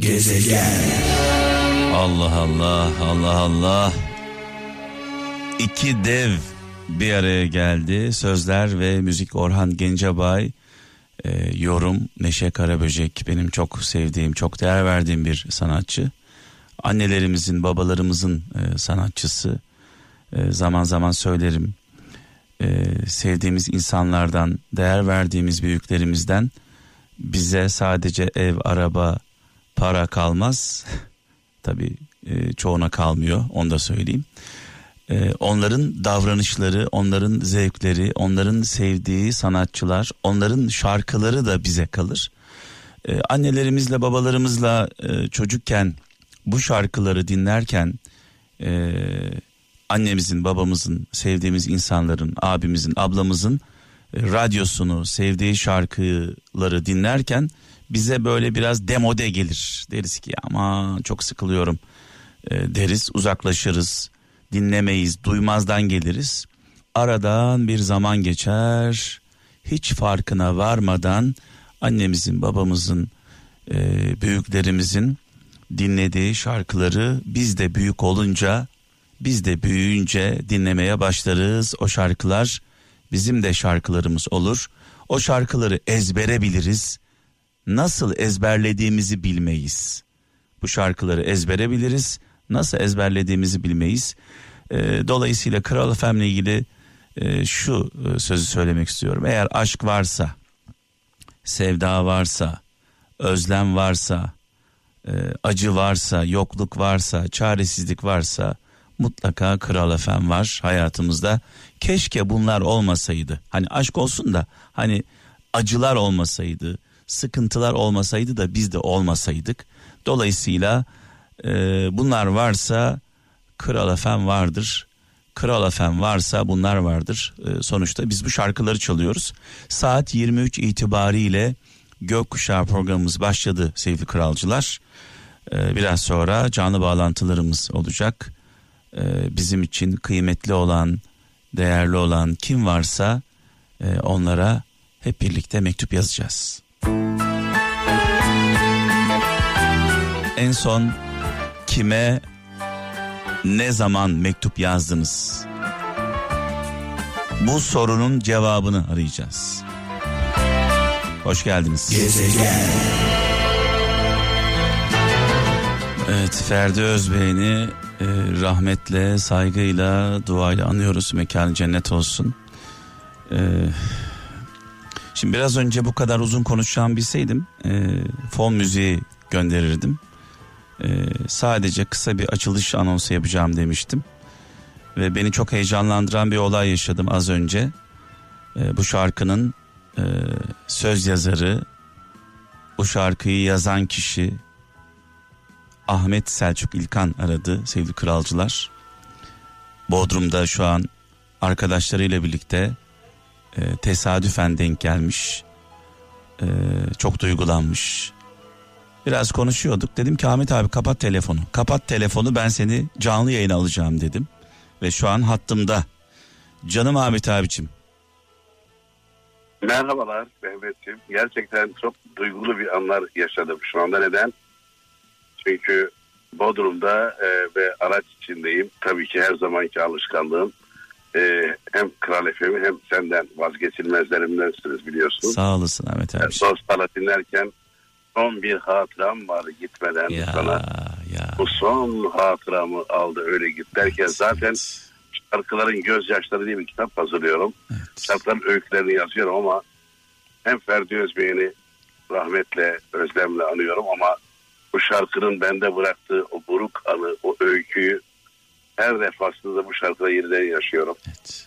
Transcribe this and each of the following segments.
Gezegen. Allah Allah Allah Allah. İki dev bir araya geldi. Sözler ve müzik Orhan Gencebay. E, yorum Neşe Karaböcek benim çok sevdiğim, çok değer verdiğim bir sanatçı. Annelerimizin, babalarımızın e, sanatçısı. E, zaman zaman söylerim. E, sevdiğimiz insanlardan, değer verdiğimiz büyüklerimizden bize sadece ev, araba, para kalmaz. Tabii e, çoğuna kalmıyor onu da söyleyeyim. E, onların davranışları, onların zevkleri, onların sevdiği sanatçılar, onların şarkıları da bize kalır. E, annelerimizle babalarımızla e, çocukken bu şarkıları dinlerken e, annemizin, babamızın, sevdiğimiz insanların, abimizin, ablamızın e, radyosunu, sevdiği şarkıları dinlerken bize böyle biraz demode gelir. Deriz ki ama çok sıkılıyorum e, deriz, uzaklaşırız, dinlemeyiz, duymazdan geliriz. Aradan bir zaman geçer, hiç farkına varmadan annemizin, babamızın, e, büyüklerimizin dinlediği şarkıları biz de büyük olunca, biz de büyüyünce dinlemeye başlarız. O şarkılar bizim de şarkılarımız olur. O şarkıları ezbere biliriz. Nasıl ezberlediğimizi bilmeyiz. Bu şarkıları ezbere biliriz. Nasıl ezberlediğimizi bilmeyiz. E, dolayısıyla Kral Efem'le ilgili e, şu e, sözü söylemek istiyorum. Eğer aşk varsa, sevda varsa, özlem varsa, e, acı varsa, yokluk varsa, çaresizlik varsa mutlaka Kral Efem var hayatımızda. Keşke bunlar olmasaydı. Hani aşk olsun da hani acılar olmasaydı, sıkıntılar olmasaydı da biz de olmasaydık. Dolayısıyla e, bunlar varsa Kral Efem vardır. Kral Efem varsa bunlar vardır. E, sonuçta biz bu şarkıları çalıyoruz. Saat 23 itibariyle Gökkuşağı programımız başladı sevgili kralcılar. E, biraz sonra canlı bağlantılarımız olacak. E, bizim için kıymetli olan, değerli olan kim varsa e, onlara hep birlikte mektup yazacağız. En son kime ne zaman mektup yazdınız? Bu sorunun cevabını arayacağız. Hoş geldiniz. Gezegen. Evet Ferdi Özbey'ini e, rahmetle, saygıyla, duayla anıyoruz. Mekanı cennet olsun. E, şimdi biraz önce bu kadar uzun konuşacağımı bilseydim e, fon müziği gönderirdim. E, sadece kısa bir açılış anonsu yapacağım demiştim. Ve beni çok heyecanlandıran bir olay yaşadım az önce. E, bu şarkının e, söz yazarı, bu şarkıyı yazan kişi Ahmet Selçuk İlkan aradı sevgili kralcılar. Bodrum'da şu an arkadaşlarıyla birlikte e, tesadüfen denk gelmiş. E, çok duygulanmış. Biraz konuşuyorduk. Dedim ki Ahmet abi kapat telefonu. Kapat telefonu ben seni canlı yayına alacağım dedim. Ve şu an hattımda. Canım Ahmet abicim. Merhabalar Mehmetciğim. Gerçekten çok duygulu bir anlar yaşadım şu anda. Neden? Çünkü Bodrum'da e, ve araç içindeyim. Tabii ki her zamanki alışkanlığım. E, hem Kral Efem'i hem senden vazgeçilmezlerimdensiniz biliyorsun. Sağ olasın Ahmet abi. Dostlarla dinlerken son bir hatıram var gitmeden Ya sana. ya. Bu son hatıramı aldı öyle git derken zaten şarkıların gözyaşları diye bir kitap hazırlıyorum. Evet. Şarkıların öykülerini yazıyorum ama hem Ferdi Özbey'ini rahmetle, özlemle anıyorum ama bu şarkının bende bıraktığı o buruk anı, o öyküyü her defasında bu şarkıda yeniden yaşıyorum. Evet.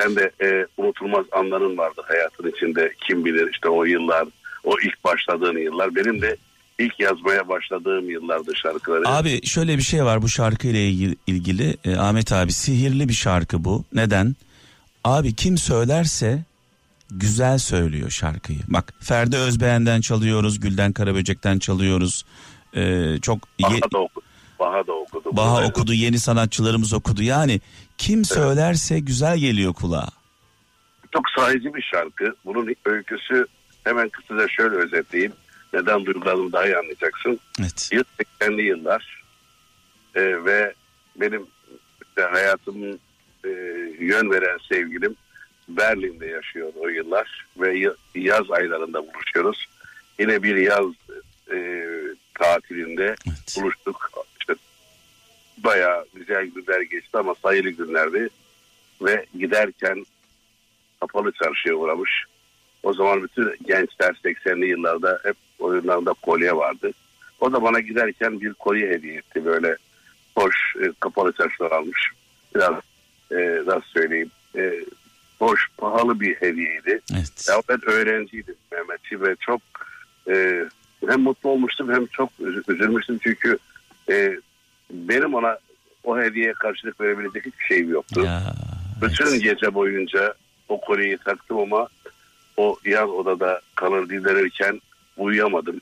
Sen de e, unutulmaz anların vardı hayatın içinde. Kim bilir işte o yıllar, o ilk başladığın yıllar. Benim de ilk yazmaya başladığım yıllardı şarkıları. Abi şöyle bir şey var bu şarkıyla ilgili, ilgili e, Ahmet abi sihirli bir şarkı bu. Neden? Abi kim söylerse güzel söylüyor şarkıyı. Bak Ferdi Özbeğen'den çalıyoruz, Gülden Karaböcek'ten çalıyoruz. E, çok Baha ye- da okudu. Baha da okudu. Baha okudu, yeni sanatçılarımız okudu. Yani kim söylerse güzel geliyor kulağa. Çok sahici bir şarkı. Bunun öyküsü hemen kısaca şöyle özetleyeyim. neden duygulandığımı daha iyi anlayacaksın. Evet. Yıl 80'li yıllar e, ve benim işte hayatımın e, yön veren sevgilim Berlin'de yaşıyor o yıllar ve yaz aylarında buluşuyoruz. Yine bir yaz e, tatilinde Evet. buluştuk. İşte bayağı güzel günler geçti ama sayılı günlerdi. Ve giderken kapalı çarşıya uğramış. O zaman bütün gençler 80'li yıllarda hep oyunlarında kolye vardı. O da bana giderken bir kolye hediye etti. Böyle hoş e, kapalı çarşıdan almış. Biraz e, nasıl söyleyeyim e, hoş pahalı bir hediyeydi. Evet. Ya ben öğrenciydim Mehmetçi ve çok e, hem mutlu olmuştum hem çok üz- üzülmüştüm çünkü e, benim ona o hediyeye karşılık verebilecek hiçbir şeyim yoktu. Ya. Bütün evet. gece boyunca o kolyeyi taktım ama o yaz odada kalır dinlenirken uyuyamadım.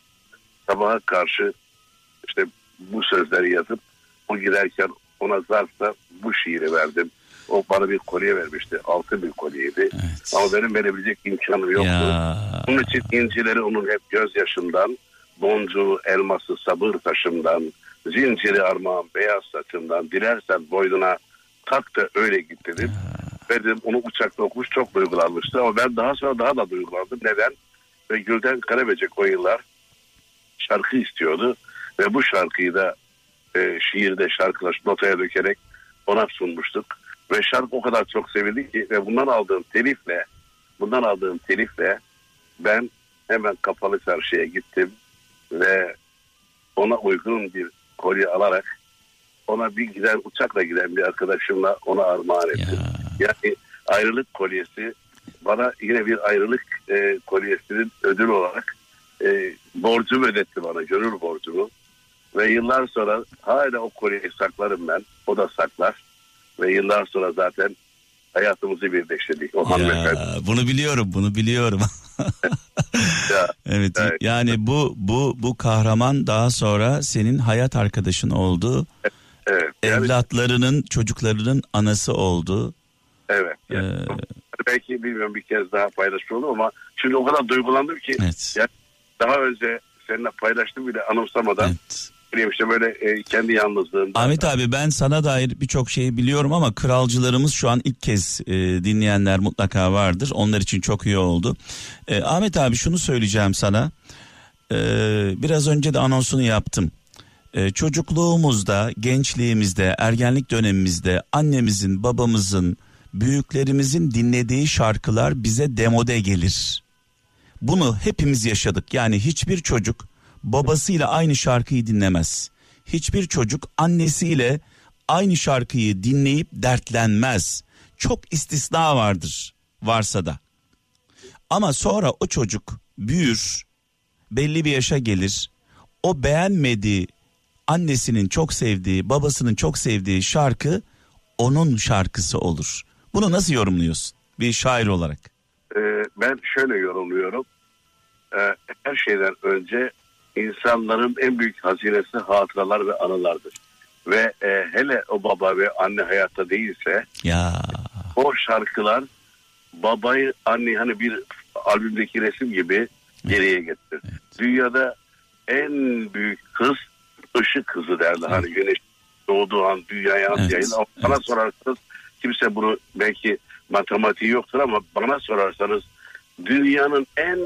Sabaha karşı işte bu sözleri yazıp o giderken ona zarfta bu şiiri verdim. O bana bir kolye vermişti. Altın bir kolyeydi. Evet. Ama benim verebilecek imkanım yoktu. Ya. Bunun için incileri onun hep gözyaşından, boncuğu elması sabır taşımdan, zinciri armağan beyaz saçından, dilersen boynuna tak da öyle git dedim. Ve dedim onu uçakta okumuş çok duygulanmıştı ama ben daha sonra daha da duygulandım. Neden? Ve Gülden Karabecek o yıllar şarkı istiyordu ve bu şarkıyı da e, şiirde şarkılaş notaya dökerek ona sunmuştuk. Ve şarkı o kadar çok sevildi ki ve bundan aldığım telifle bundan aldığım telifle ben hemen kapalı çarşıya gittim ve ona uygun bir kolye alarak ona bir giden uçakla giden bir arkadaşımla ona armağan ettim. Ya. Yani ayrılık kolyesi bana yine bir ayrılık e, kolyesinin ödül olarak e, borcumu ödetti bana, gönül borcumu. Ve yıllar sonra hala o kolyeyi saklarım ben. O da saklar. Ve yıllar sonra zaten hayatımızı birleştirdik. O. Ya, bunu biliyorum, bunu biliyorum. Ya, evet, Evet. yani bu bu bu kahraman daha sonra senin hayat arkadaşın oldu. evet. Yani, Evlatlarının, çocuklarının anası oldu. Evet. Yani, Ee, belki bilmiyorum bir kez daha paylaşmış oldum ama şimdi o kadar duygulandım ki Evet. Ya- daha önce seninle paylaştım bile anımsamadan. Evet. İşte böyle e, kendi yalnızlığımda. Ahmet abi ben sana dair birçok şeyi biliyorum ama kralcılarımız şu an ilk kez e, dinleyenler mutlaka vardır. Onlar için çok iyi oldu. E, Ahmet abi şunu söyleyeceğim sana. E, biraz önce de anonsunu yaptım. E, çocukluğumuzda, gençliğimizde, ergenlik dönemimizde annemizin, babamızın, büyüklerimizin dinlediği şarkılar bize demode gelir. Bunu hepimiz yaşadık. Yani hiçbir çocuk babasıyla aynı şarkıyı dinlemez. Hiçbir çocuk annesiyle aynı şarkıyı dinleyip dertlenmez. Çok istisna vardır varsa da. Ama sonra o çocuk büyür, belli bir yaşa gelir. O beğenmediği, annesinin çok sevdiği, babasının çok sevdiği şarkı onun şarkısı olur. Bunu nasıl yorumluyorsun bir şair olarak? Ee, ben şöyle yorumluyorum. Ee, her şeyden önce insanların en büyük hazinesi hatıralar ve anılardır. Ve e, hele o baba ve anne hayatta değilse Ya o şarkılar babayı anne hani bir albümdeki resim gibi geriye getirir. Dünyada en büyük kız ışık kızı derler. Hani güneş doğduğu an dünyaya Evet, yayın. Bana evet. sorarsanız kimse bunu belki matematiği yoktur ama bana sorarsanız dünyanın en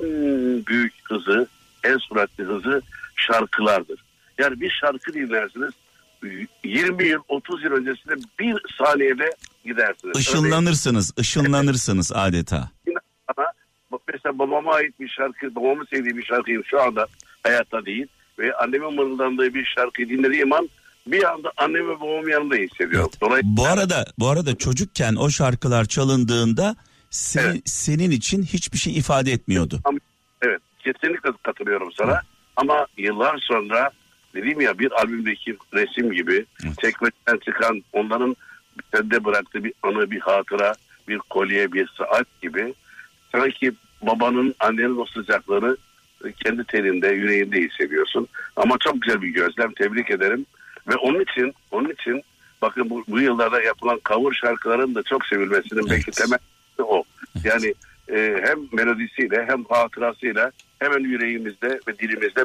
büyük hızı, en süratli hızı şarkılardır. Yani bir şarkı dinlersiniz 20 yıl 30 yıl öncesinde bir saniyede gidersiniz. Örneğin ışınlanırsınız, adeta. mesela babama ait bir şarkı, babamın sevdiği bir şarkıyı şu anda hayatta değil ve annemin mırıldandığı bir şarkıyı dinlediğim an bir anda annem ve babamın yanında hissediyorum. Dolayısıyla Bu arada bu arada çocukken o şarkılar çalındığında se- Evet. senin için hiçbir şey ifade etmiyordu. evet kesinlikle katılıyorum sana ama yıllar sonra dediğim ya bir albümdeki resim gibi Evet. çekmekten çıkan onların sende bıraktığı bir anı, bir hatıra, bir kolye, bir saat gibi sanki babanın, annenin o sıcakları kendi teninde, yüreğinde hissediyorsun. Ama çok güzel bir gözlem. Tebrik ederim. Ve onun için, onun için bakın bu, bu yıllarda yapılan cover şarkıların da çok sevilmesinin belki Evet. temeli o. Yani e, hem melodisiyle hem hatırasıyla hemen yüreğimizde ve dilimizde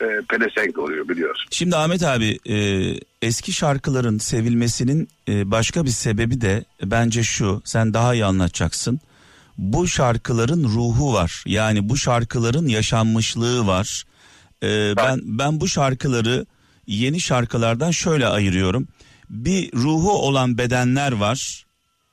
e, pelesenk oluyor biliyorsun. Şimdi Ahmet abi e, eski şarkıların sevilmesinin e, başka bir sebebi de bence şu sen daha iyi anlatacaksın. Bu şarkıların ruhu var yani bu şarkıların yaşanmışlığı var. E, ben ben bu şarkıları yeni şarkılardan şöyle ayırıyorum. Bir ruhu olan bedenler var.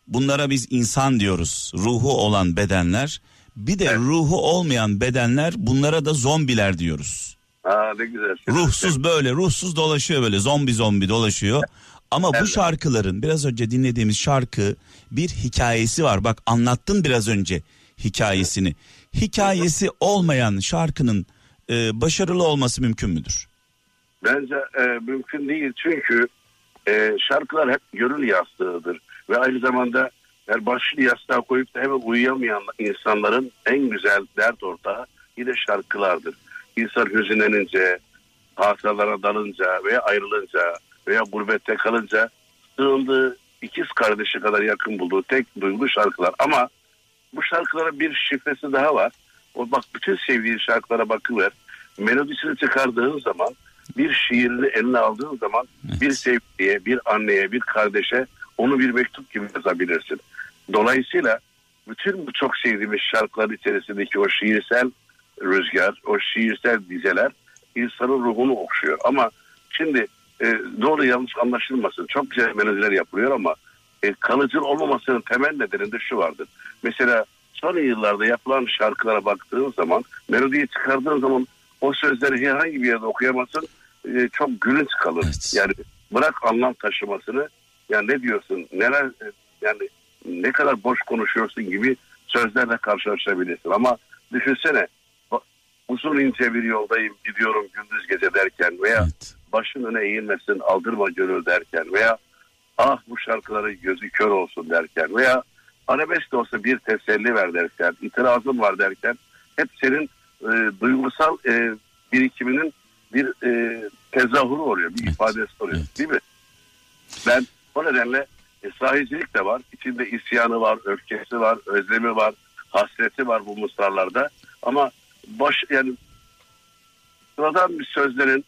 Bunlara biz insan diyoruz. Ruhu olan bedenler. Bir de evet. ruhu olmayan bedenler bunlara da zombiler diyoruz. Aa ne güzel. Ruhsuz böyle ruhsuz dolaşıyor böyle zombi zombi dolaşıyor. Ama evet. bu şarkıların biraz önce dinlediğimiz şarkı bir hikayesi var. Bak anlattın biraz önce hikayesini. Hikayesi olmayan şarkının e, başarılı olması mümkün müdür? Bence e, mümkün değil çünkü e, şarkılar hep gönül yastığıdır ve aynı zamanda yani başını yastığa koyup da hemen uyuyamayan insanların en güzel dert ortağı yine şarkılardır. İnsan hüzünlenince, hatıralara dalınca veya ayrılınca veya gurbette kalınca sığındığı ikiz kardeşi kadar yakın bulduğu tek duygu şarkılar. Ama bu şarkılara bir şifresi daha var. O bak bütün sevdiğin şarkılara bakıver. Melodisini çıkardığın zaman bir şiirini eline aldığın zaman evet. bir sevgiye, bir anneye, bir kardeşe onu bir mektup gibi yazabilirsin. Dolayısıyla bütün bu çok sevdiğimiz şarkılar içerisindeki o şiirsel rüzgar, o şiirsel dizeler insanın ruhunu okşuyor. Ama şimdi e, doğru yanlış anlaşılmasın. Çok güzel melodiler yapılıyor ama e, kalıcı olmamasının temel nedeni de şu vardır. Mesela son yıllarda yapılan şarkılara baktığın zaman melodiyi çıkardığın zaman o sözleri herhangi bir yerde okuyamazsın. E, çok gülünç kalır. Evet. Yani bırak anlam taşımasını yani ne diyorsun neler e, yani ne kadar boş konuşuyorsun gibi sözlerle karşılaşabilirsin. Ama düşünsene uzun ince bir yoldayım gidiyorum gündüz gece derken veya evet. başın öne eğilmesin aldırma gönül derken veya ah bu şarkıların gözü kör olsun derken veya arabesk de olsa bir teselli ver derken itirazım var derken hep senin e, duygusal e, birikiminin bir e, tezahürü oluyor bir evet. ifadesi oluyor evet. değil mi? Ben o nedenle e, sahicilik de var. İçinde isyanı var, öfkesi var, özlemi var, hasreti var bu mısralarda. Ama baş yani sıradan bir sözlerin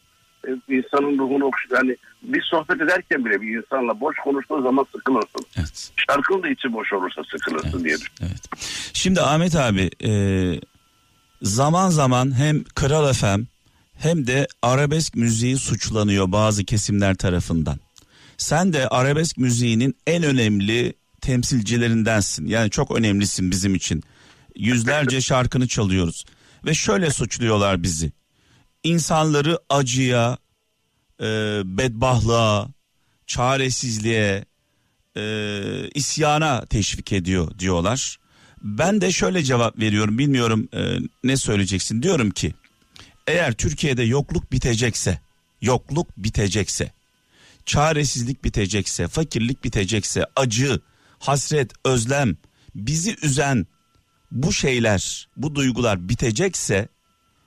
e, insanın ruhunu yani bir sohbet ederken bile bir insanla boş konuştuğu zaman sıkılırsın. Evet. Şarkının da içi boş olursa sıkılırsın evet. diye düşünüyorum. Evet. Şimdi Ahmet abi e, zaman zaman hem Kral FM hem de arabesk müziği suçlanıyor bazı kesimler tarafından. Sen de arabesk müziğinin en önemli temsilcilerindensin. Yani çok önemlisin bizim için. Yüzlerce şarkını çalıyoruz. Ve şöyle suçluyorlar bizi. İnsanları acıya, e, bedbahlığa, çaresizliğe, e, isyana teşvik ediyor diyorlar. Ben de şöyle cevap veriyorum bilmiyorum e, ne söyleyeceksin diyorum ki eğer Türkiye'de yokluk bitecekse yokluk bitecekse çaresizlik bitecekse fakirlik bitecekse acı hasret özlem bizi üzen bu şeyler, bu duygular bitecekse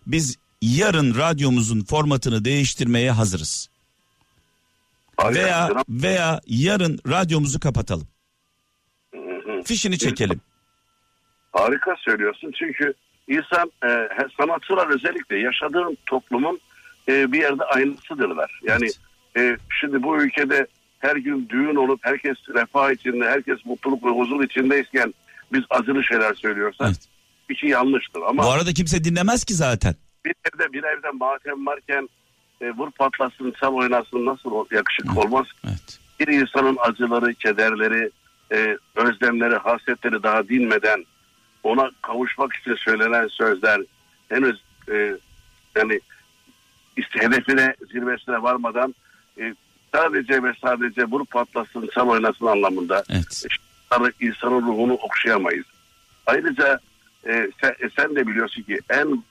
biz yarın radyomuzun formatını değiştirmeye hazırız. Harika. Veya veya yarın radyomuzu kapatalım. Fişini çekelim. Harika söylüyorsun çünkü insan e, sanatçılar özellikle yaşadığın toplumun e, bir yerde aynısıdırlar. Yani evet. e, şimdi bu ülkede her gün düğün olup herkes refah içinde, herkes mutluluk ve huzur içindeyken biz acılı şeyler söylüyorsak evet. bir şey yanlıştır. Ama Bu arada kimse dinlemez ki zaten. Bir evde bir evde matem varken e, vur patlasın, çal oynasın nasıl yakışık evet. olmaz. Evet. Bir insanın acıları, kederleri, e, özlemleri, hasretleri daha dinmeden ona kavuşmak için söylenen sözler henüz e, yani işte hedefine zirvesine varmadan e, sadece ve sadece vur patlasın, çal oynasın anlamında. Evet insanın ruhunu okşayamayız. Ayrıca e, sen, e, sen de biliyorsun ki en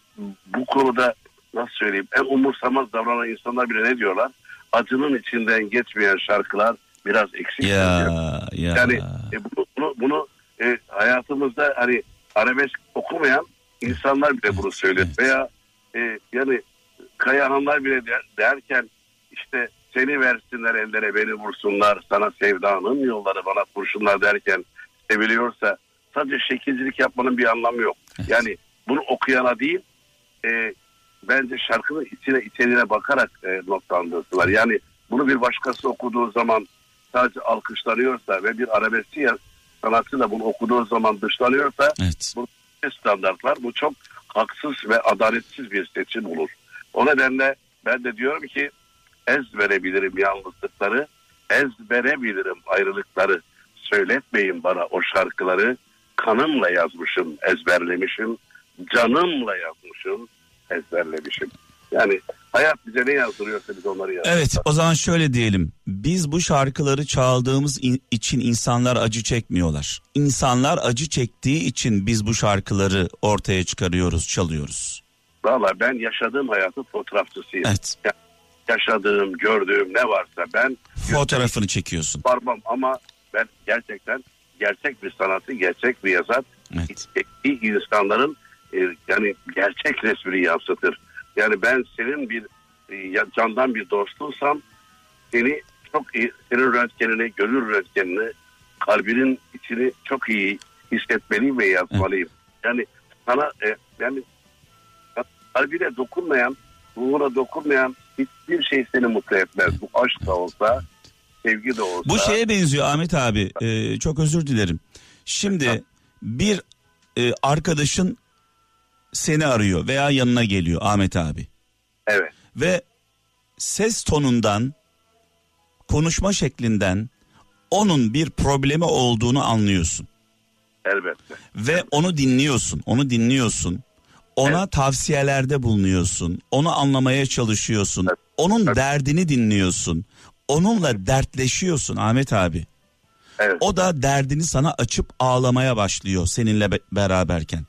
bu konuda nasıl söyleyeyim en umursamaz davranan insanlar bile ne diyorlar? Acının içinden geçmeyen şarkılar biraz eksik. Ya, ya. Yani e, bunu, bunu, bunu e, hayatımızda hani arabesk okumayan insanlar bile bunu. Evet. Veya e, yani Kayahanlar bile der, derken işte seni versinler ellere beni vursunlar sana sevdanın yolları bana kurşunlar derken seviliyorsa sadece şekilcilik yapmanın bir anlamı yok. Evet. Yani bunu okuyana değil e, bence şarkının içine içeriğine bakarak e, notlandırsınlar. Yani bunu bir başkası okuduğu zaman sadece alkışlanıyorsa ve bir arabeski ya- sanatçı da bunu okuduğu zaman dışlanıyorsa Evet. standartlar bu çok haksız ve adaletsiz bir seçim olur. O nedenle ben de diyorum ki ezberebilirim yalnızlıkları, ezberebilirim ayrılıkları. Söyletmeyin bana o şarkıları. Kanımla yazmışım, ezberlemişim. Canımla yazmışım, ezberlemişim. Yani hayat bize ne yazdırıyorsa biz onları yazıyoruz. Evet o zaman şöyle diyelim. Biz bu şarkıları çaldığımız in- için insanlar acı çekmiyorlar. İnsanlar acı çektiği için biz bu şarkıları ortaya çıkarıyoruz, çalıyoruz. Valla ben yaşadığım hayatın fotoğrafçısıyım. Evet. Yaşadığım, gördüğüm ne varsa ben Fotoğrafını çekiyorsun. parmam ama ben gerçekten gerçek bir sanatçı, gerçek bir yazar. Evet. İnsanların e, yani gerçek resmini yansıtır. Yani ben senin bir e, candan bir dostunsam seni çok iyi, senin röntgenini, gönül röntgenini, kalbinin içini çok iyi hissetmeliyim ve yazmalıyım. Yani sana e, yani kalbine dokunmayan, ruhuna dokunmayan hiçbir şey seni mutlu etmez. Bu aşk da olsa, sevgi de olsa. Bu şeye benziyor Ahmet abi. Ee, çok özür dilerim. Şimdi bir e, arkadaşın seni arıyor veya yanına geliyor Ahmet abi. Evet, Ve ses tonundan, konuşma şeklinden onun bir problemi olduğunu anlıyorsun. elbette. Ve onu dinliyorsun, onu dinliyorsun. Ona tavsiyelerde bulunuyorsun. Onu anlamaya çalışıyorsun. Evet. Onun Evet. derdini dinliyorsun. Onunla dertleşiyorsun Ahmet abi. Evet. O da derdini sana açıp ağlamaya başlıyor seninle be- beraberken.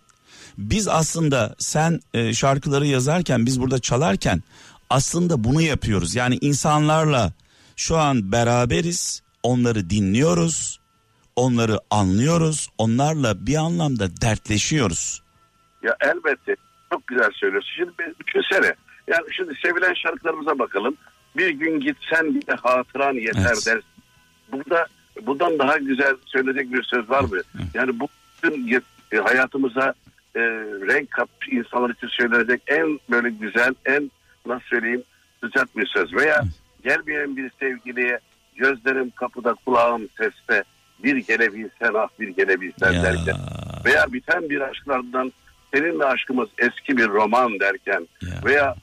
Biz aslında sen e, şarkıları yazarken biz burada çalarken aslında bunu yapıyoruz. Yani insanlarla şu an beraberiz, onları dinliyoruz, onları anlıyoruz, onlarla bir anlamda dertleşiyoruz. Ya elbette çok güzel söylüyorsun. Şimdi düşünsene. Yani şimdi sevilen şarkılarımıza bakalım. Bir gün gitsen bir de hatıran yeter Evet. der. Burada bundan daha güzel söyleyecek bir söz var mı? Yani bu bütün e, hayatımıza e, renk kat insanlar için söylenecek en böyle güzel, en nasıl söyleyeyim sıcak bir söz. Veya gelmeyen bir sevgiliye gözlerim kapıda kulağım seste bir gelebilsen ah bir gelebilsen Ya. derken veya biten bir aşklardan seninle aşkımız eski bir roman derken Ya. veya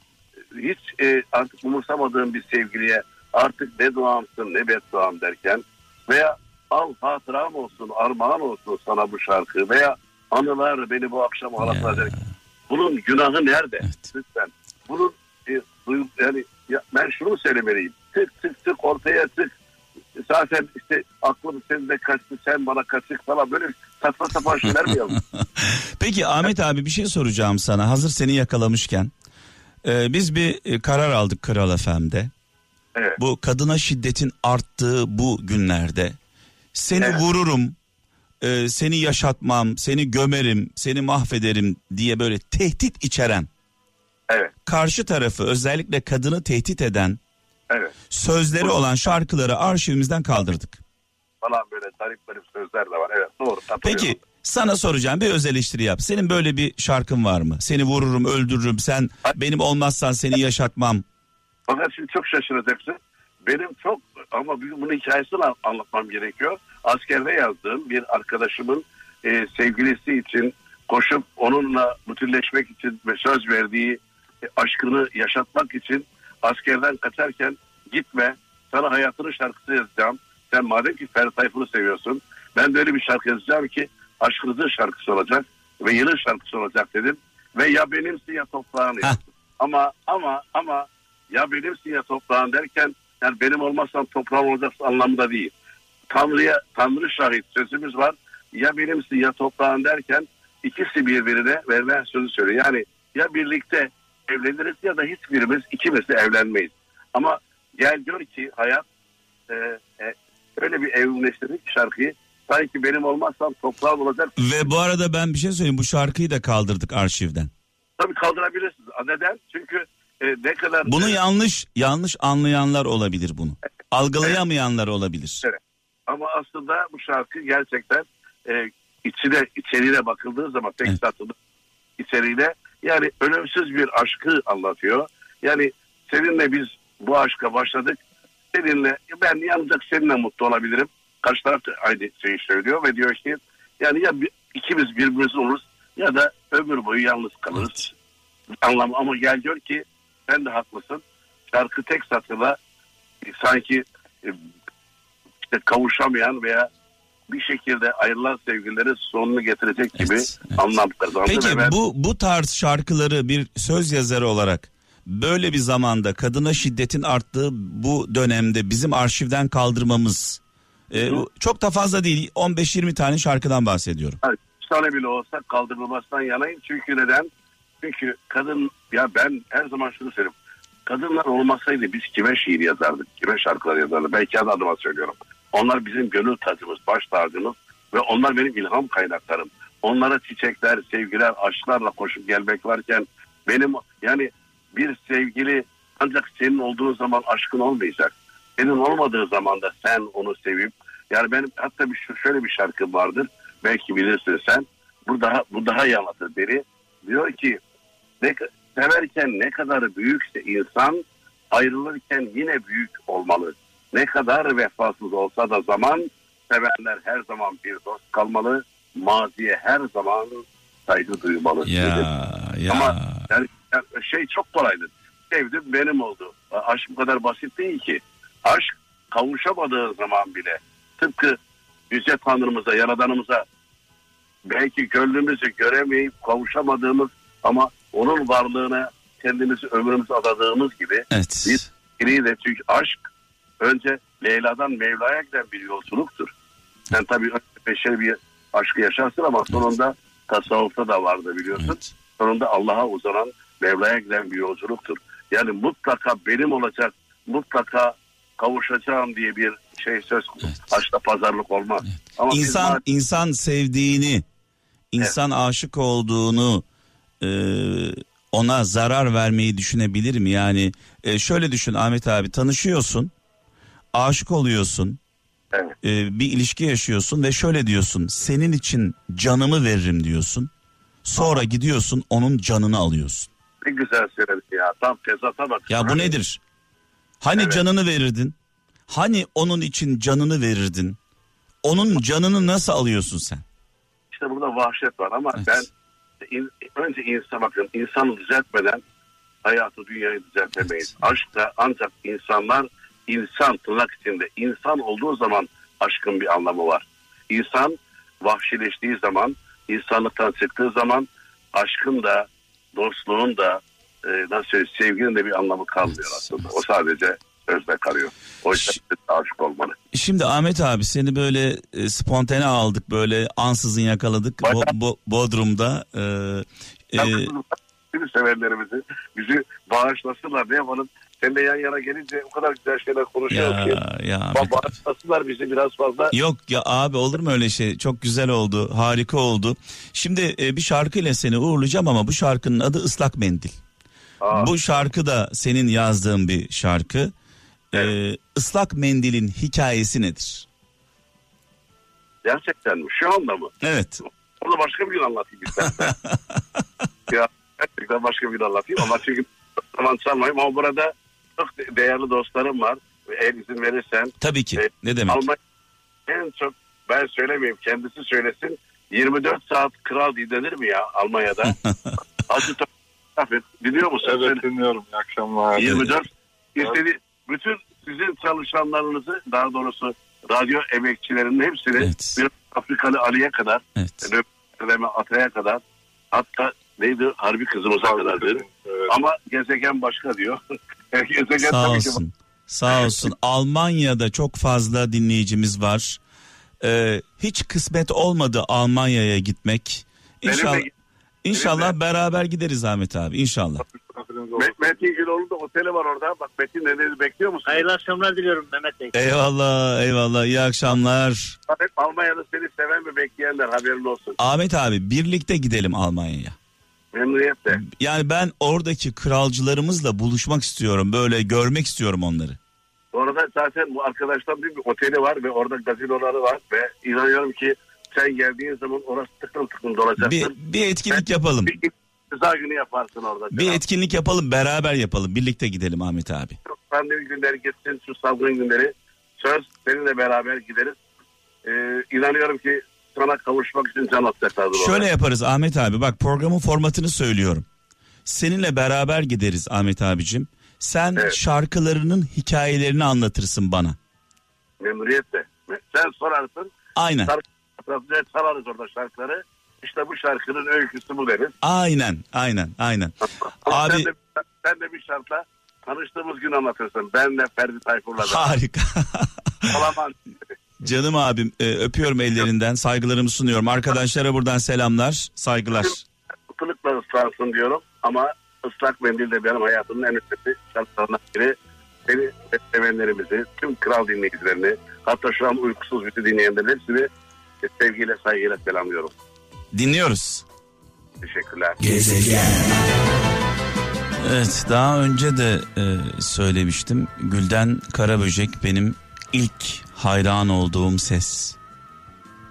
hiç e, artık umursamadığın bir sevgiliye artık ne duamsın ne bedduam derken veya al hatıram olsun armağan olsun sana bu şarkı veya anılar beni bu akşam ağlatacak. Bunun günahı nerede? Evet. Lütfen. Bunun e, duygu- yani ya, ben şunu söylemeliyim. Tık tık tık ortaya tık. Zaten işte aklım sende kaçtı sen bana kaçık falan böyle saçma sapan şeyler mi yazdın? Peki Ahmet abi bir şey soracağım sana hazır seni yakalamışken. Ee, biz bir e, karar aldık Kral FM'de. Evet. Bu kadına şiddetin arttığı bu günlerde seni Evet. vururum, e, seni yaşatmam, seni gömerim, seni mahvederim diye böyle tehdit içeren, Evet. karşı tarafı özellikle kadını tehdit eden Evet. sözleri olan şarkıları arşivimizden kaldırdık. Falan böyle garip garip sözler de var. Evet doğru. Peki sana soracağım bir öz eleştiri yap. Senin böyle bir şarkın var mı? Seni vururum, öldürürüm. Sen benim olmazsan seni yaşatmam. Fakat şimdi çok şaşıracaksın. Benim çok ama bunun hikayesini an- anlatmam gerekiyor. Askerde yazdığım bir arkadaşımın e, sevgilisi için koşup onunla bütünleşmek için söz verdiği e, aşkını yaşatmak için askerden kaçarken gitme sana hayatının şarkısı yazacağım. Sen madem ki Ferdi Tayfur'u seviyorsun ben de öyle bir şarkı yazacağım ki aşkınızın şarkısı olacak ve yılın şarkısı olacak dedim. Ve ya benimsin ya toprağın. Ama ama ama ya benimsin ya toprağın derken yani benim olmazsan toprağın olacaksın anlamında değil. Tanrı'ya Tanrı şahit sözümüz var. Ya benimsin ya toprağın derken ikisi birbirine verilen sözü söylüyor. Yani ya birlikte evleniriz ya da hiçbirimiz ikimiz de evlenmeyiz. Ama gel gör ki hayat e, e, öyle bir evrimleştirdik şarkıyı. Sanki benim olmazsam toprağın olacak. Ve bu arada ben bir şey söyleyeyim. Bu şarkıyı da kaldırdık arşivden. Tabii kaldırabilirsiniz. Neden? Çünkü e, ne kadar... Bunu yanlış yanlış anlayanlar olabilir bunu. Algılayamayanlar olabilir. Evet. Ama aslında bu şarkı gerçekten e, içine içeriğine bakıldığı zaman tek Evet. satılı içeriğine yani ölümsüz bir aşkı anlatıyor. Yani seninle biz bu aşka başladık. Seninle ben yalnızca seninle mutlu olabilirim. Karşı taraf da aynı şeyi söylüyor ve diyor ki yani ya ikimiz birbirimiz oluruz ya da ömür boyu yalnız kalırız. Anlam ama gel diyor ki sen de haklısın. Şarkı tek satırla e, sanki e, işte kavuşamayan veya bir şekilde ayrılan sevgililerin sonunu getirecek gibi Evet, evet. anlam kazandı. Peki ben- bu bu tarz şarkıları bir söz yazarı olarak böyle bir zamanda kadına şiddetin arttığı bu dönemde bizim arşivden kaldırmamız e, çok da fazla değil 15-20 tane şarkıdan bahsediyorum. Üç tane bile olsa kaldırılmasından yanayım. Çünkü neden? Çünkü kadın ya ben her zaman şunu söyleyeyim. Kadınlar olmasaydı biz kime şiir yazardık, kime şarkılar yazardık. Ben kendi adıma söylüyorum. Onlar bizim gönül tacımız, baş tacımız ve onlar benim ilham kaynaklarım. Onlara çiçekler, sevgiler, aşklarla koşup gelmek varken benim yani bir sevgili ancak senin olduğun zaman aşkın olmayacak. Senin olmadığı zaman da sen onu sevip yani benim hatta bir şöyle bir şarkı vardır. Belki bilirsin sen. Bu daha bu daha iyi anlatır beni. Diyor ki ne, severken ne kadar büyükse insan ayrılırken yine büyük olmalı. Ne kadar vefasız olsa da zaman sevenler her zaman bir dost kalmalı. Maziye her zaman saygı duymalı. Ya ya Ama yani, yani şey çok kolaydır. Sevdim benim oldu. Aşk bu kadar basit değil ki. Aşk kavuşamadığı zaman bile tıpkı Yüce Tanrımıza, Yaradanımıza belki gönlümüzü göremeyip kavuşamadığımız ama onun varlığına kendimizi ömrümüzü adadığımız gibi evet. biz biriyle çünkü aşk önce Leyla'dan Mevla'ya giden bir yolculuktur. Sen tabii önce beşeri bir aşkı yaşarsın ama sonunda tasavvufta da vardı biliyorsun evet. sonunda Allah'a uzanan Mevla'ya giden bir yolculuktur. Yani mutlaka benim olacak, mutlaka kavuşacağım diye bir şey söz konusu. Evet. Aşkta pazarlık olmaz. Ama biz İnsan maalesef- insan sevdiğini, insan aşık olduğunu e, ona zarar vermeyi düşünebilir mi? Yani e, şöyle düşün Ahmet abi tanışıyorsun, aşık oluyorsun, Evet. e, bir ilişki yaşıyorsun ve şöyle diyorsun senin için canımı veririm diyorsun. Sonra gidiyorsun onun canını alıyorsun. ne güzel söyledin ya. Tam tezata bak. Ya bu Hani nedir? Hani Evet. canını verirdin? Hani onun için canını verirdin? Onun canını nasıl alıyorsun sen? İşte burada vahşet var ama Evet. ben in- önce insan bakın insanı düzeltmeden hayatı dünyayı düzeltemeyiz. Aşkla ancak insanlar insan tırnak içinde insan olduğu zaman aşkın bir anlamı var. İnsan vahşileştiği zaman insanlıktan çıktığı zaman aşkın da dostluğun da e, nasıl söyleyeyim, sevginin de bir anlamı kalmıyor Evet, aslında. evet. O sadece sözde kalıyor. O yüzden aşık olmalı. Şimdi Ahmet abi seni böyle e, spontane aldık böyle ansızın yakaladık Bayağı- Bo- Bo- Bodrum'da. E, e, severlerimizi bizi bağışlasınlar ne yapalım. Seninle yan yana gelince o kadar güzel şeyler konuşuyoruz ki. ya ya Ba- abi. Bağışlasınlar bizi biraz fazla. Yok ya abi olur mu öyle şey? Çok güzel oldu, harika oldu. Şimdi e, bir şarkıyla seni uğurlayacağım ama bu şarkının adı Islak Mendil. Aa, Bu şarkı da senin yazdığın bir şarkı. E, Islak Mendil'in hikayesi nedir? gerçekten mi? Şu anda mı? Evet. Onu başka bir gün anlatayım istersen. ya gerçekten başka bir gün anlatayım ama çünkü zaman çalmayayım ama burada çok de- değerli dostlarım var. Eğer izin verirsen Tabii ki. Evet, Ne demek? Almanya en çok ben söylemeyeyim kendisi söylesin 24 saat kral dinlenir mi ya Almanya'da? Azı Afet biliyor musun? Evet Söyle. dinliyorum. İyi akşamlar. 24 istedi bütün sizin çalışanlarınızı daha doğrusu radyo emekçilerinin hepsini Evet. bir Afrikalı Ali'ye kadar Evet. Nöbetlerime Atay'a kadar hatta neydi harbi kızımıza kadar dedi. Evet. Ama gezegen başka diyor. gezegen Sağ olsun. Sağ olsun. Almanya'da çok fazla dinleyicimiz var. Ee, hiç kısmet olmadı Almanya'ya gitmek. İnşallah, inşallah benim beraber gideriz Ahmet abi. İnşallah. Me- Metin Güloğlu'nda oteli var orada. Bak Metin ne bekliyor musun? Hayırlı akşamlar diliyorum Mehmet Bey. Eyvallah, eyvallah. İyi akşamlar. Hep Almanya'da seni seven ve bekleyenler haberin olsun. Ahmet abi birlikte gidelim Almanya'ya. Memnuniyetle. Yani ben oradaki kralcılarımızla buluşmak istiyorum. Böyle görmek istiyorum onları. Orada zaten bu arkadaşlar bir oteli var ve orada gazinoları var ve inanıyorum ki sen geldiğin zaman orası tıklım tıklım dolacaksın. Bir, bir etkinlik yapalım. Bir güzel günü yaparsın orada. Bir etkinlik yapalım beraber yapalım. Birlikte gidelim Ahmet abi. Pandemi günleri geçsin şu salgın günleri. Söz seninle beraber gideriz. Ee, inanıyorum ki sana kavuşmak için can atacaklardır. Şöyle oraya. yaparız Ahmet abi. Bak programın formatını söylüyorum. Seninle beraber gideriz Ahmet abicim. Sen Evet. şarkılarının hikayelerini anlatırsın bana. Memnuniyetle. Sen sorarsın. Aynen. Şarkı çalarız orada şarkıları. İşte bu şarkının öyküsü bu deriz. Aynen. Aynen. Aynen. Ama Abi- sen de, sen de bir şartla tanıştığımız gün anlatırsın. Benle Ferdi Tayfur'la. Harika. Olamaz. Canım abim e, öpüyorum ellerinden. Saygılarımı sunuyorum. Arkadaşlara buradan selamlar. Saygılar. Mutlulukla ıslansın diyorum. Ama ıslak mendil de benim hayatımın en önemli şartlarından biri. Seni ve sevenlerimizi, tüm kral dinleyicilerini, hatta şu an uykusuz bizi dinleyenlerin hepsini e, sevgiyle, saygıyla selamlıyorum. Dinliyoruz. Teşekkürler. Evet daha önce de e, söylemiştim. Gülden Karaböcek benim ilk hayran olduğum ses.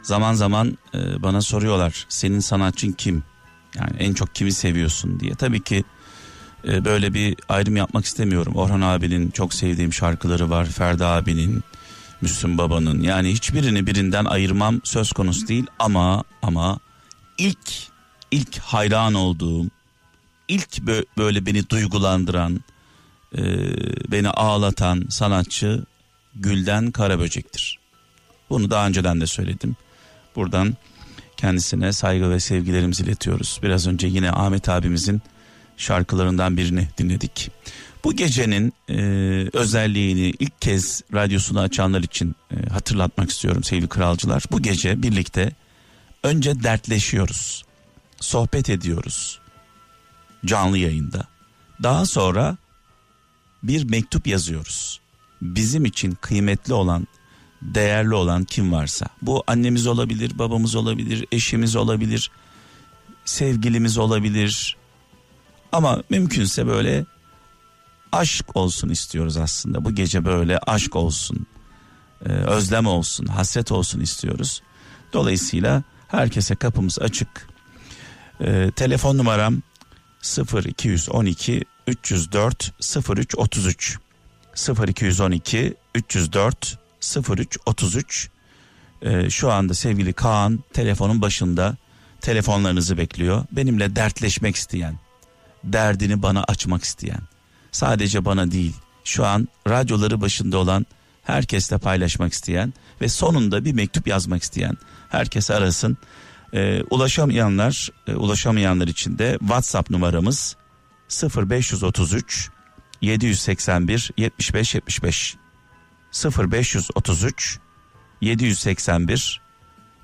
Zaman zaman e, bana soruyorlar senin sanatçın kim? Yani en çok kimi seviyorsun diye. Tabii ki e, böyle bir ayrım yapmak istemiyorum. Orhan abinin çok sevdiğim şarkıları var. Ferdi abinin, Müslüm babanın. Yani hiçbirini birinden ayırmam söz konusu değil ama ama ilk ilk hayran olduğum ilk bö- böyle beni duygulandıran, e, beni ağlatan sanatçı Gülden Karaböcek'tir. Bunu daha önceden de söyledim. Buradan kendisine saygı ve sevgilerimizi iletiyoruz. Biraz önce yine Ahmet abimizin şarkılarından birini dinledik. Bu gecenin e, özelliğini ilk kez radyosunu açanlar için e, hatırlatmak istiyorum sevgili kralcılar. Bu gece birlikte önce dertleşiyoruz, sohbet ediyoruz canlı yayında. Daha sonra bir mektup yazıyoruz. Bizim için kıymetli olan, değerli olan kim varsa. Bu annemiz olabilir, babamız olabilir, eşimiz olabilir, sevgilimiz olabilir. Ama mümkünse böyle aşk olsun istiyoruz aslında. Bu gece böyle aşk olsun, e, özlem olsun, hasret olsun istiyoruz. Dolayısıyla herkese kapımız açık. E, telefon numaram 0212 304 0333 0212 304 0333 ee, şu anda sevgili Kaan telefonun başında telefonlarınızı bekliyor. Benimle dertleşmek isteyen, derdini bana açmak isteyen, sadece bana değil, şu an radyoları başında olan herkesle paylaşmak isteyen ve sonunda bir mektup yazmak isteyen herkes arasın. Ee, ulaşamayanlar, e, ulaşamayanlar için de WhatsApp numaramız 0533 781 75 75 0533 781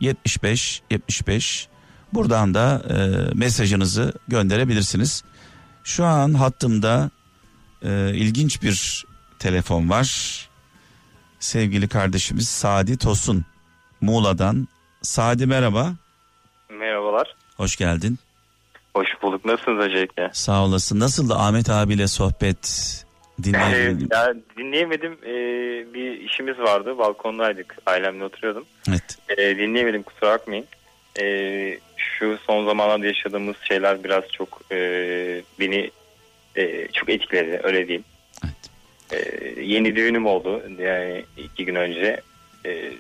75 75 buradan da e, mesajınızı gönderebilirsiniz. Şu an hattımda e, ilginç bir telefon var. Sevgili kardeşimiz Sadi Tosun Muğla'dan. Sadi merhaba. Merhabalar. Hoş geldin. Hoş bulduk. Nasılsınız öncelikle? Sağ olasın. Nasıl da Ahmet abiyle sohbet dinleyebildim. ya dinleyemedim. Ee, bir işimiz vardı. Balkondaydık. Ailemle oturuyordum. evet. Ee, dinleyemedim. Kusura bakmayın. Ee, şu son zamanlarda yaşadığımız şeyler biraz çok e, beni e, çok etkiledi. Öyle diyeyim. Evet. Ee, yeni düğünüm oldu. Yani iki gün önce. e,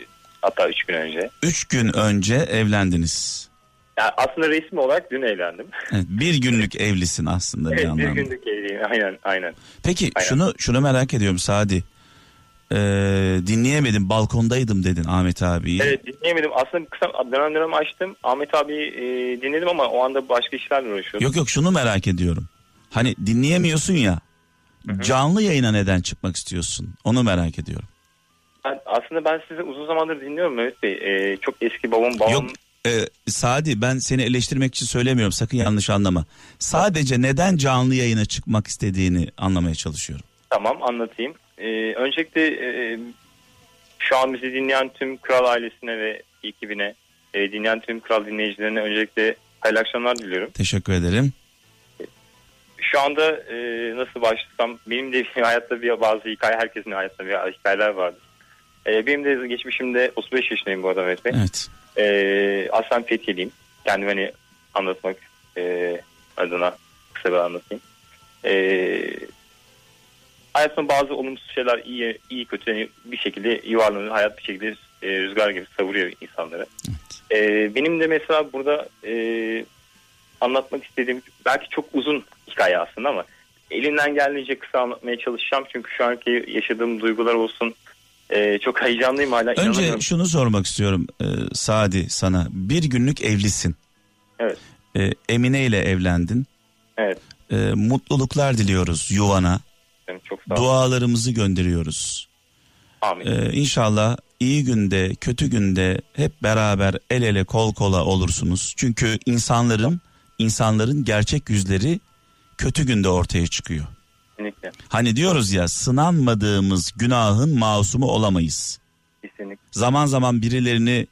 hatta üç gün önce. Üç gün önce evlendiniz. Yani aslında resmi olarak dün evlendim. Evet, bir günlük evlisin aslında bir evet, bir anlamda. günlük evliyim. Aynen aynen. Peki Aynen. şunu şunu merak ediyorum Sadi. Ee, dinleyemedim balkondaydım dedin Ahmet abiyi. Evet dinleyemedim. Aslında kısa dönem dönem açtım. Ahmet abi e, dinledim ama o anda başka işlerle uğraşıyordum. Yok yok şunu merak ediyorum. Hani dinleyemiyorsun ya. Canlı yayına neden çıkmak istiyorsun? Onu merak ediyorum. Ben- aslında ben sizi uzun zamandır dinliyorum Mehmet Bey. E, çok eski babam babam. Yok e, Sadi ben seni eleştirmek için söylemiyorum sakın yanlış anlama. Sadece neden canlı yayına çıkmak istediğini anlamaya çalışıyorum. Tamam anlatayım. E, öncelikle e, şu an bizi dinleyen tüm kral ailesine ve ekibine e, dinleyen tüm kral dinleyicilerine öncelikle hayırlı akşamlar diliyorum. Teşekkür ederim. Şu anda e, nasıl başlasam benim de hayatta bir bazı hikaye herkesin hayatta bir hikayeler vardır. E, benim de geçmişimde 35 yaşındayım bu arada Mehmet Bey. Evet. E, aslen Fethiye'liyim. Kendimi hani anlatmak e, adına kısa bir anlatayım. Ee, hayatımda bazı olumsuz şeyler iyi iyi kötü yani bir şekilde yuvarlanıyor. Hayat bir şekilde e, rüzgar gibi savuruyor insanları. Ee, benim de mesela burada e, anlatmak istediğim belki çok uzun hikaye aslında ama elimden geldiğince kısa anlatmaya çalışacağım. Çünkü şu anki yaşadığım duygular olsun e, çok heyecanlıyım hala. Önce şunu sormak istiyorum e, Sadi sana. Bir günlük evlisin. Evet. E, Emine ile evlendin. Evet. E, mutluluklar diliyoruz yuvana. Çok sağ olun. Dualarımızı gönderiyoruz. Amin. E, inşallah iyi günde, kötü günde hep beraber el ele kol kola olursunuz. Çünkü insanların insanların gerçek yüzleri kötü günde ortaya çıkıyor. Kesinlikle. Hani diyoruz ya sınanmadığımız günahın masumu olamayız. Kesinlikle. Zaman zaman birilerini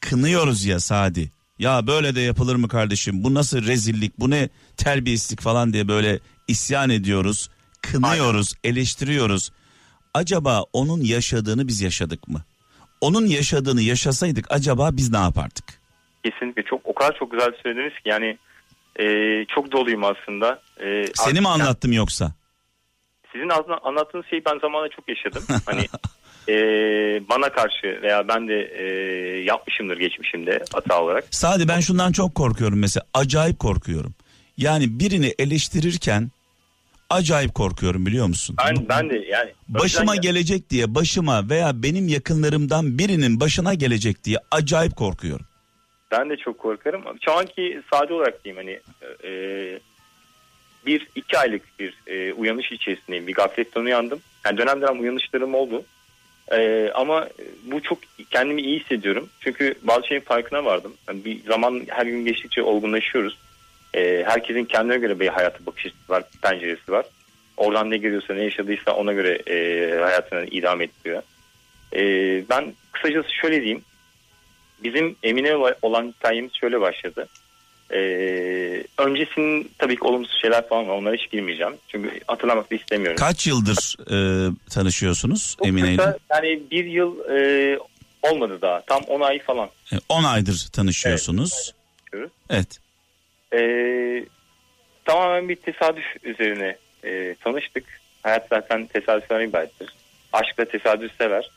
kınıyoruz ya Sadi. Ya böyle de yapılır mı kardeşim? Bu nasıl rezillik? Bu ne terbiyesizlik falan diye böyle isyan ediyoruz. Kınıyoruz, eleştiriyoruz. Acaba onun yaşadığını biz yaşadık mı? Onun yaşadığını yaşasaydık acaba biz ne yapardık? Kesinlikle çok o kadar çok güzel söylediniz ki yani e, çok doluyum aslında. E, Seni mi artık- anlattım yoksa? Sizin anlattığınız şeyi ben zamanla çok yaşadım. Hani e, bana karşı veya ben de e, yapmışımdır geçmişimde hata olarak. Sadi ben şundan çok korkuyorum mesela. Acayip korkuyorum. Yani birini eleştirirken acayip korkuyorum biliyor musun? Ben ben de yani Başıma önceden- gelecek diye başıma veya benim yakınlarımdan birinin başına gelecek diye acayip korkuyorum. Ben de çok korkarım. Şu anki sade olarak diyeyim hani e, bir iki aylık bir e, uyanış içerisindeyim. Bir gafletten uyandım. Yani dönem dönem uyanışlarım oldu. E, ama bu çok kendimi iyi hissediyorum. Çünkü bazı şeyin farkına vardım. Yani bir zaman her gün geçtikçe olgunlaşıyoruz. E, herkesin kendine göre bir hayata bakış açısı var, penceresi var. Oradan ne görüyorsa ne yaşadıysa ona göre e, hayatını idame ettiriyor. E, ben kısacası şöyle diyeyim. Bizim Emine olan hikayemiz şöyle başladı. Ee, öncesinin tabii ki olumsuz şeyler falan var. Onlara hiç girmeyeceğim. Çünkü hatırlamak da istemiyorum. Kaç yıldır e, tanışıyorsunuz Çok Emine ile? Yani bir yıl e, olmadı daha. Tam 10 ay falan. E, 10 aydır tanışıyorsunuz. Evet. Evet. Ee, tamamen bir tesadüf üzerine e, tanıştık. Hayat zaten tesadüflerden ibarettir. Aşk da tesadüf sever.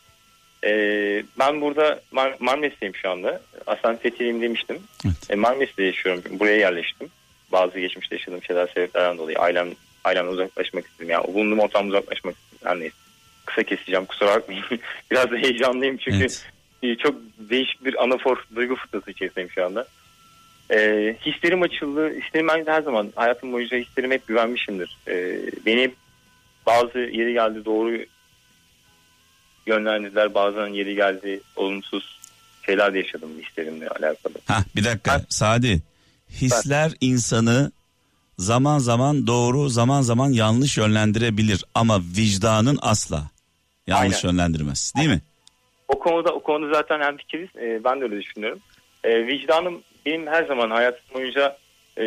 Ee, ben burada Mar- Marmaris'teyim şu anda. Aslen Fethiye'yim demiştim. Evet. E, Marmaris'te yaşıyorum. Buraya yerleştim. Bazı geçmişte yaşadığım şeyler sebeplerden dolayı. Ailem, ailemden uzaklaşmak istedim. Yani bulunduğum ortamdan uzaklaşmak istedim. Her neyse. Kısa keseceğim kusura bakmayın. Biraz da heyecanlıyım çünkü Evet. e, çok değişik bir anafor duygu fırtınası içerisindeyim şu anda. E, hislerim açıldı. Hislerim ben her zaman hayatım boyunca hislerim hep güvenmişimdir. E, beni hep bazı yeri geldi doğru yönlendirdiler. Bazen yeri geldi olumsuz şeyler de yaşadım hislerimle alakalı. Ha bir dakika Ben- Sadi. Hisler insanı zaman zaman doğru zaman zaman yanlış yönlendirebilir ama vicdanın asla yanlış Aynen. yönlendirmez değil mi? O konuda o konuda zaten hem fikiriz. E, ben de öyle düşünüyorum. E, vicdanım benim her zaman hayatım boyunca e,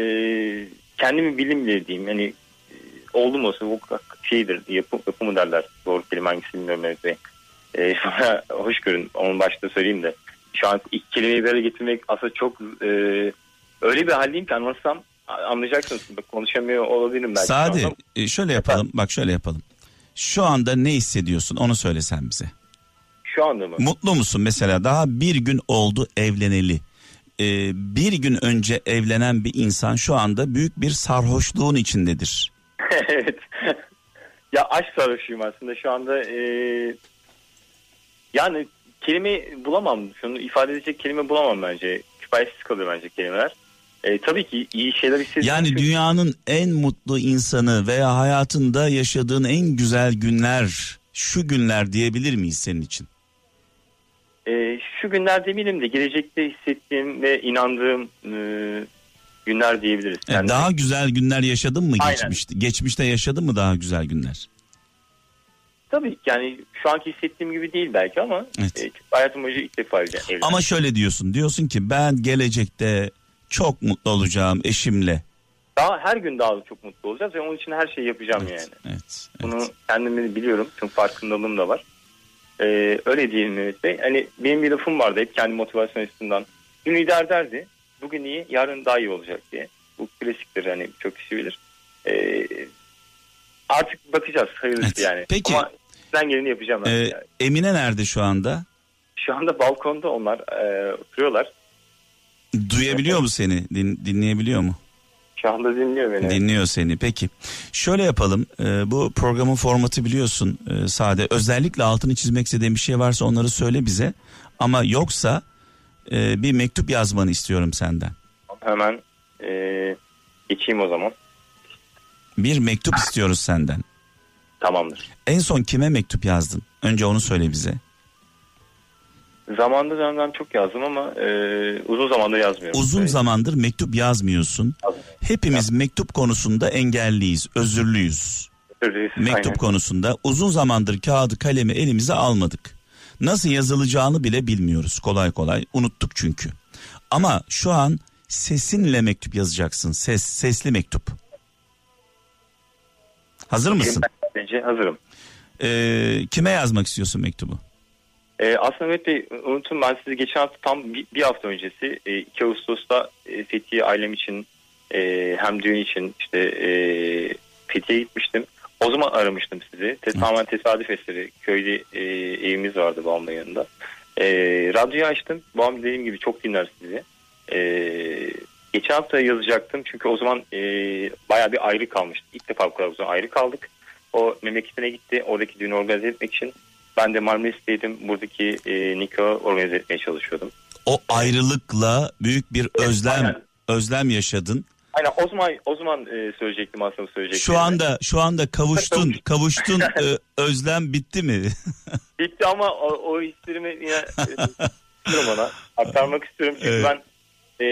kendimi bilimle diyeyim. Yani e, oldum olsa bu şeydir yapı, yapı mı derler. Doğru kelime hangisi bilmiyorum Mehmet Bey. E, sonra hoş görün. Onu başta söyleyeyim de. Şu an ilk kelimeyi böyle getirmek aslında çok e, öyle bir haldeyim ki anlatsam anlayacaksınız. Konuşamıyor olabilirim belki. Sadi e, şöyle yapalım bak şöyle yapalım. Şu anda ne hissediyorsun onu söylesen bize. Şu anda mı? Mutlu musun mesela daha bir gün oldu evleneli. Ee, bir gün önce evlenen bir insan şu anda büyük bir sarhoşluğun içindedir. evet. ya aşk sarhoşuyum aslında şu anda. e, yani kelime bulamam. Şunu ifade edecek kelime bulamam bence. Kifayetsiz kalıyor bence kelimeler. E, tabii ki iyi şeyler hissediyorum. Yani Çünkü- dünyanın en mutlu insanı veya hayatında yaşadığın en güzel günler şu günler diyebilir miyiz senin için? E, şu günler demeyelim de gelecekte hissettiğim ve inandığım e, günler diyebiliriz. Yani Yani daha güzel günler yaşadın mı Aynen. geçmişte? Geçmişte yaşadın mı daha güzel günler? Tabii yani şu anki hissettiğim gibi değil belki ama Evet. e, hayatım boyunca ilk defa evlendim. Ama şöyle diyorsun. Diyorsun ki ben gelecekte çok mutlu olacağım eşimle. Daha her gün daha çok mutlu olacağız ve onun için her şeyi yapacağım Evet, yani. evet, Bunu evet. kendimi biliyorum. Çünkü farkındalığım da var. Ee, öyle diyelim Mehmet Bey. Hani benim bir lafım vardı hep kendi motivasyon açısından Dün idare ederdi. Bugün iyi, yarın daha iyi olacak diye. Bu klasiktir hani çok kişi bilir. Ee, artık bakacağız hayırlısı Evet. yani. Peki. Ama ben geleni yapacağım. Ee, yani. Emine nerede şu anda? Şu anda balkonda onlar e, oturuyorlar. Duyabiliyor mu seni? Din- dinleyebiliyor mu? Şu anda dinliyor beni. Dinliyor seni. Peki. Şöyle yapalım. Ee, bu programın formatı biliyorsun e, sade. Özellikle altını çizmek istediğin bir şey varsa onları söyle bize. Ama yoksa e, bir mektup yazmanı istiyorum senden. Hemen e, geçeyim o zaman. Bir mektup istiyoruz senden. Tamamdır. En son kime mektup yazdın? Önce onu söyle bize. Zamanda dönemden çok yazdım ama e, uzun zamandır yazmıyorum. Uzun zamandır mektup yazmıyorsun. yazmıyorum. Hepimiz mektup konusunda engelliyiz, özürlüyüz. Özür Mektup Aynen. konusunda uzun zamandır kağıdı kalemi elimize almadık. Nasıl yazılacağını bile bilmiyoruz kolay kolay. Unuttuk çünkü. Ama şu an sesinle mektup yazacaksın. Ses, sesli mektup. Hazır mısın? Bence hazırım. Ee, kime yazmak istiyorsun mektubu? E, aslında Mehmet Bey unutun ben sizi geçen hafta tam bir, bir hafta öncesi e, 2 Ağustos'ta e, Fethiye ailem için e, hem düğün için işte e, Fethiye'ye gitmiştim. O zaman aramıştım sizi. Tamamen tesadüf eseri. Köyde e, evimiz vardı babamla yanında. E, radyoyu açtım. Babam dediğim gibi çok dinler sizi. E, geçen hafta yazacaktım çünkü o zaman e, baya bir ayrı kalmıştı. İlk defa bu kadar uzun ayrı kaldık. O memleketine gitti. Oradaki düğünü organize etmek için ben de Marmaris'teydim. Buradaki e, nikahı organize etmeye çalışıyordum. O ayrılıkla büyük bir özlem aynen. özlem yaşadın. Aynen o zaman o zaman e, söyleyecektim aslında söyleyecektim. Şu anda şu anda kavuştun, kavuştun. Ee, özlem bitti mi? Bitti ama o, o hislerimi yine e, istiyorum ona. Aktarmak istiyorum çünkü Evet. ben e,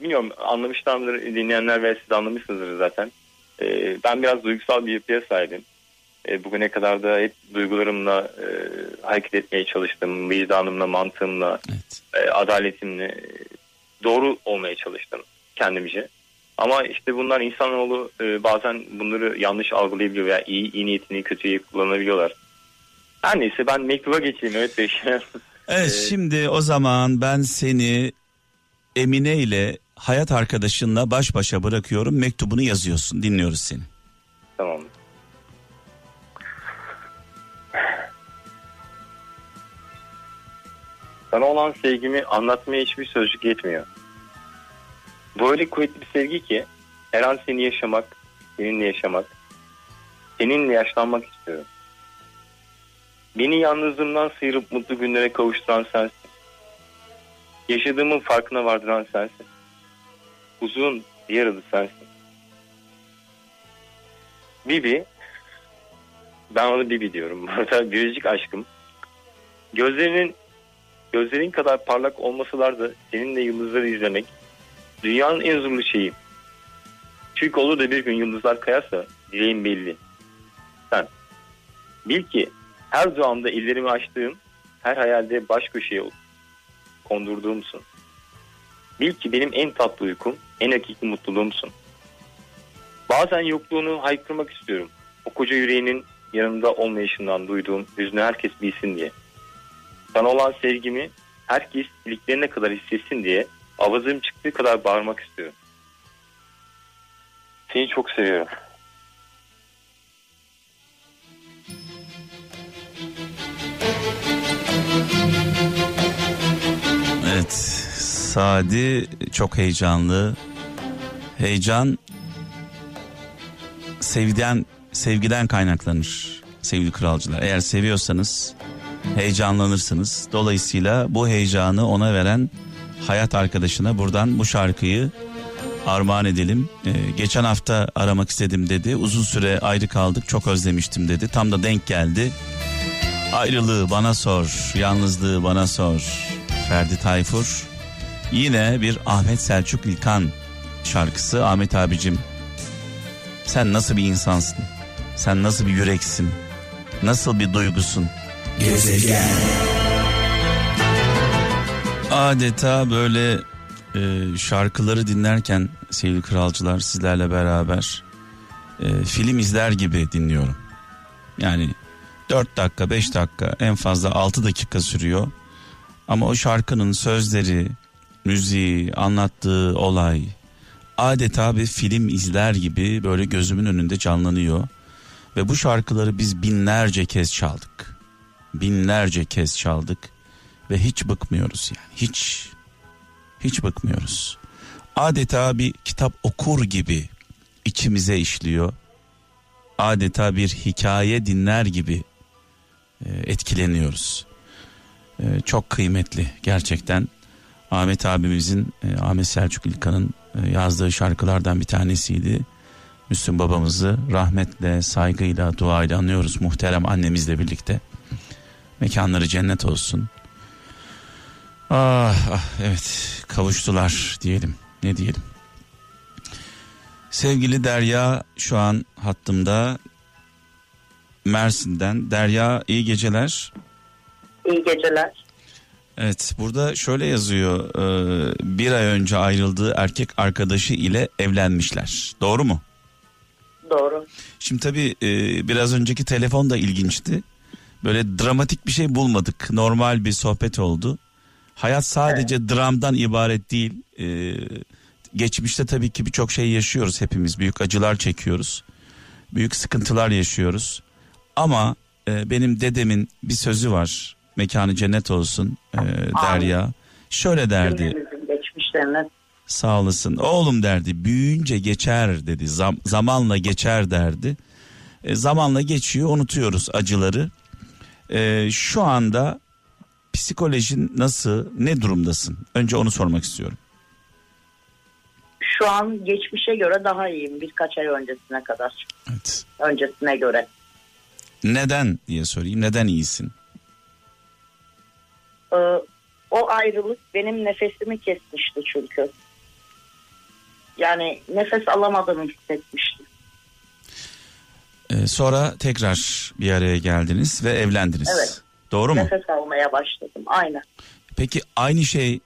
bilmiyorum anlamışlardır dinleyenler ve siz anlamışsınızdır zaten. E, ben biraz duygusal bir yapıya sahibim. E, bugüne kadar da hep duygularımla e, hareket etmeye çalıştım. Vicdanımla, mantığımla, Evet. e, adaletimle e, doğru olmaya çalıştım kendimce. Ama işte bunlar insanoğlu e, bazen bunları yanlış algılayabiliyor veya iyi, iyi niyetini kötüye kullanabiliyorlar. Her neyse ben mektuba geçeyim evet Bey. Evet Ee, şimdi o zaman ben seni Emine ile hayat arkadaşınla baş başa bırakıyorum. Mektubunu yazıyorsun. Dinliyoruz seni. tamam. Sana olan sevgimi anlatmaya hiçbir sözcük yetmiyor. Böyle kuvvetli bir sevgi ki her an seni yaşamak, seninle yaşamak, seninle yaşlanmak istiyorum. Beni yalnızlığımdan sıyırıp mutlu günlere kavuşturan sensin. Yaşadığımın farkına vardıran sensin. Uzun diğer adı sensin. Bibi, ben ona Bibi diyorum. Biyolojik aşkım. Gözlerinin gözlerin kadar parlak olmasalar da seninle yıldızları izlemek dünyanın en zorlu şeyi. Çünkü olur da bir gün yıldızlar kayarsa dileğim belli. Sen. Bil ki her duamda ellerimi açtığım, her hayalde baş köşeye kondurduğumsun. Bil ki benim en tatlı uykum, en hakiki mutluluğumsun. Bazen yokluğunu haykırmak istiyorum. O koca yüreğinin yanında olmayışından duyduğum hüznü herkes bilsin diye. Sana olan sevgimi herkes iliklerine kadar hissetsin diye avazım çıktığı kadar bağırmak istiyorum. Seni çok seviyorum. Evet. Sadi çok heyecanlı. Heyecan sevgiden sevgiden kaynaklanır sevgili kralcılar. Eğer seviyorsanız heyecanlanırsınız. Dolayısıyla bu heyecanı ona veren hayat arkadaşına buradan bu şarkıyı armağan edelim. Ee, geçen hafta aramak istedim dedi. Uzun süre ayrı kaldık. Çok özlemiştim dedi. Tam da denk geldi. Ayrılığı bana sor, yalnızlığı bana sor. Ferdi Tayfur. Yine bir Ahmet Selçuk İlkan şarkısı. Ahmet abicim sen nasıl bir insansın? Sen nasıl bir yüreksin? Nasıl bir duygusun? Adeta böyle e, şarkıları dinlerken sevgili kralcılar sizlerle beraber e, film izler gibi dinliyorum. Yani 4 dakika 5 dakika en fazla 6 dakika sürüyor. Ama o şarkının sözleri, müziği, anlattığı olay adeta bir film izler gibi böyle gözümün önünde canlanıyor. Ve bu şarkıları biz binlerce kez çaldık. Binlerce kez çaldık ve hiç bıkmıyoruz yani. Hiç hiç bıkmıyoruz. Adeta bir kitap okur gibi içimize işliyor. Adeta bir hikaye dinler gibi e, etkileniyoruz. E, çok kıymetli gerçekten. Ahmet abimizin, e, Ahmet Selçuk İlkan'ın yazdığı şarkılardan bir tanesiydi. Müslüm babamızı rahmetle, saygıyla, duayla anıyoruz muhterem annemizle birlikte. Mekanları cennet olsun. Ah, ah evet kavuştular diyelim. Ne diyelim. Sevgili Derya şu an hattımda Mersin'den. Derya iyi geceler. İyi geceler. Evet burada şöyle yazıyor e, bir ay önce ayrıldığı erkek arkadaşı ile evlenmişler doğru mu? Doğru. Şimdi tabii e, biraz önceki telefon da ilginçti. Böyle dramatik bir şey bulmadık. Normal bir sohbet oldu. Hayat sadece dramdan ibaret değil. E, geçmişte tabii ki birçok şey yaşıyoruz hepimiz. Büyük acılar çekiyoruz. Büyük sıkıntılar yaşıyoruz. Ama e, benim dedemin bir sözü var. Mekanı cennet olsun e, Derya. Şöyle derdi. Cümlemizin geçmişlerine Sağ olasın. Oğlum derdi büyüyünce geçer dedi. Zam- zamanla geçer derdi. E, zamanla geçiyor unutuyoruz acıları. E, şu anda psikolojin nasıl ne durumdasın? Önce onu sormak istiyorum. şu an geçmişe göre daha iyiyim birkaç ay öncesine kadar. Evet. Öncesine göre. Neden diye sorayım. Neden iyisin? Ee, o ayrılık benim nefesimi kesmişti çünkü. Yani nefes alamadığımı hissetmiştim. E, sonra tekrar bir araya geldiniz ve evlendiniz. Evet. Doğru mu? Nefes almaya başladım. Aynen. Peki aynı şey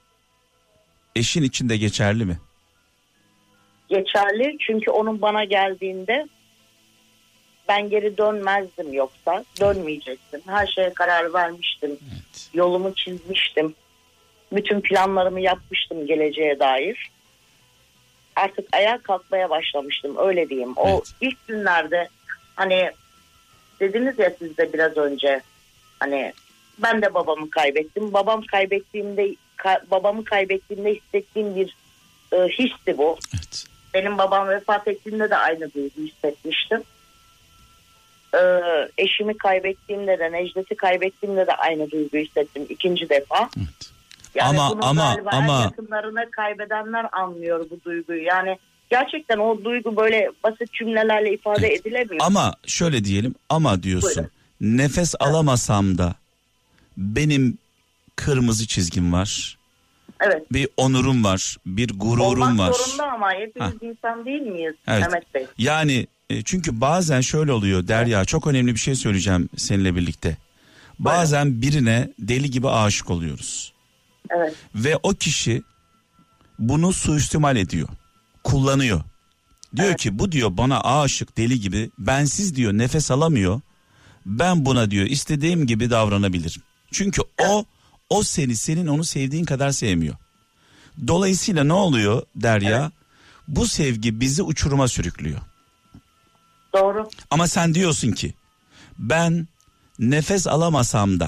eşin için de geçerli mi? Geçerli çünkü onun bana geldiğinde ben geri dönmezdim yoksa. Dönmeyecektim. Her şeye karar vermiştim. Evet. Yolumu çizmiştim. Bütün planlarımı yapmıştım geleceğe dair. Artık ayağa kalkmaya başlamıştım öyle diyeyim. O Evet. ilk günlerde hani dediniz ya siz de biraz önce hani ben de babamı kaybettim. Babam kaybettiğimde ka- babamı kaybettiğimde hissettiğim bir e, histi bu. Evet. Benim babam vefat ettiğinde de aynı duyguyu hissetmiştim. Ee, eşimi kaybettiğimde de Necdet'i kaybettiğimde de aynı duyguyu hissettim ikinci defa. Evet. Yani Ama- bunu ama- galiba ama- yakınlarını kaybedenler anlıyor bu duyguyu. Yani gerçekten o duygu böyle basit cümlelerle ifade Evet. edilemiyor. Ama şöyle diyelim ama diyorsun. Buyurun. Nefes alamasam da benim kırmızı çizgim var. evet. Bir onurum var, bir gururum Olmak var. zorunda ama hepimiz insan değil miyiz Evet. Mehmet Bey? Yani e, çünkü bazen şöyle oluyor Derya çok önemli bir şey söyleyeceğim seninle birlikte. Bazen birine deli gibi aşık oluyoruz. Evet. Ve o kişi bunu suistimal ediyor. Kullanıyor. Diyor Evet. ki bu diyor bana aşık deli gibi bensiz diyor nefes alamıyor. Ben buna diyor istediğim gibi davranabilirim. Çünkü o o seni senin onu sevdiğin kadar sevmiyor. Dolayısıyla ne oluyor Derya? Bu sevgi bizi uçuruma sürüklüyor. Doğru. Ama sen diyorsun ki ben nefes alamasam da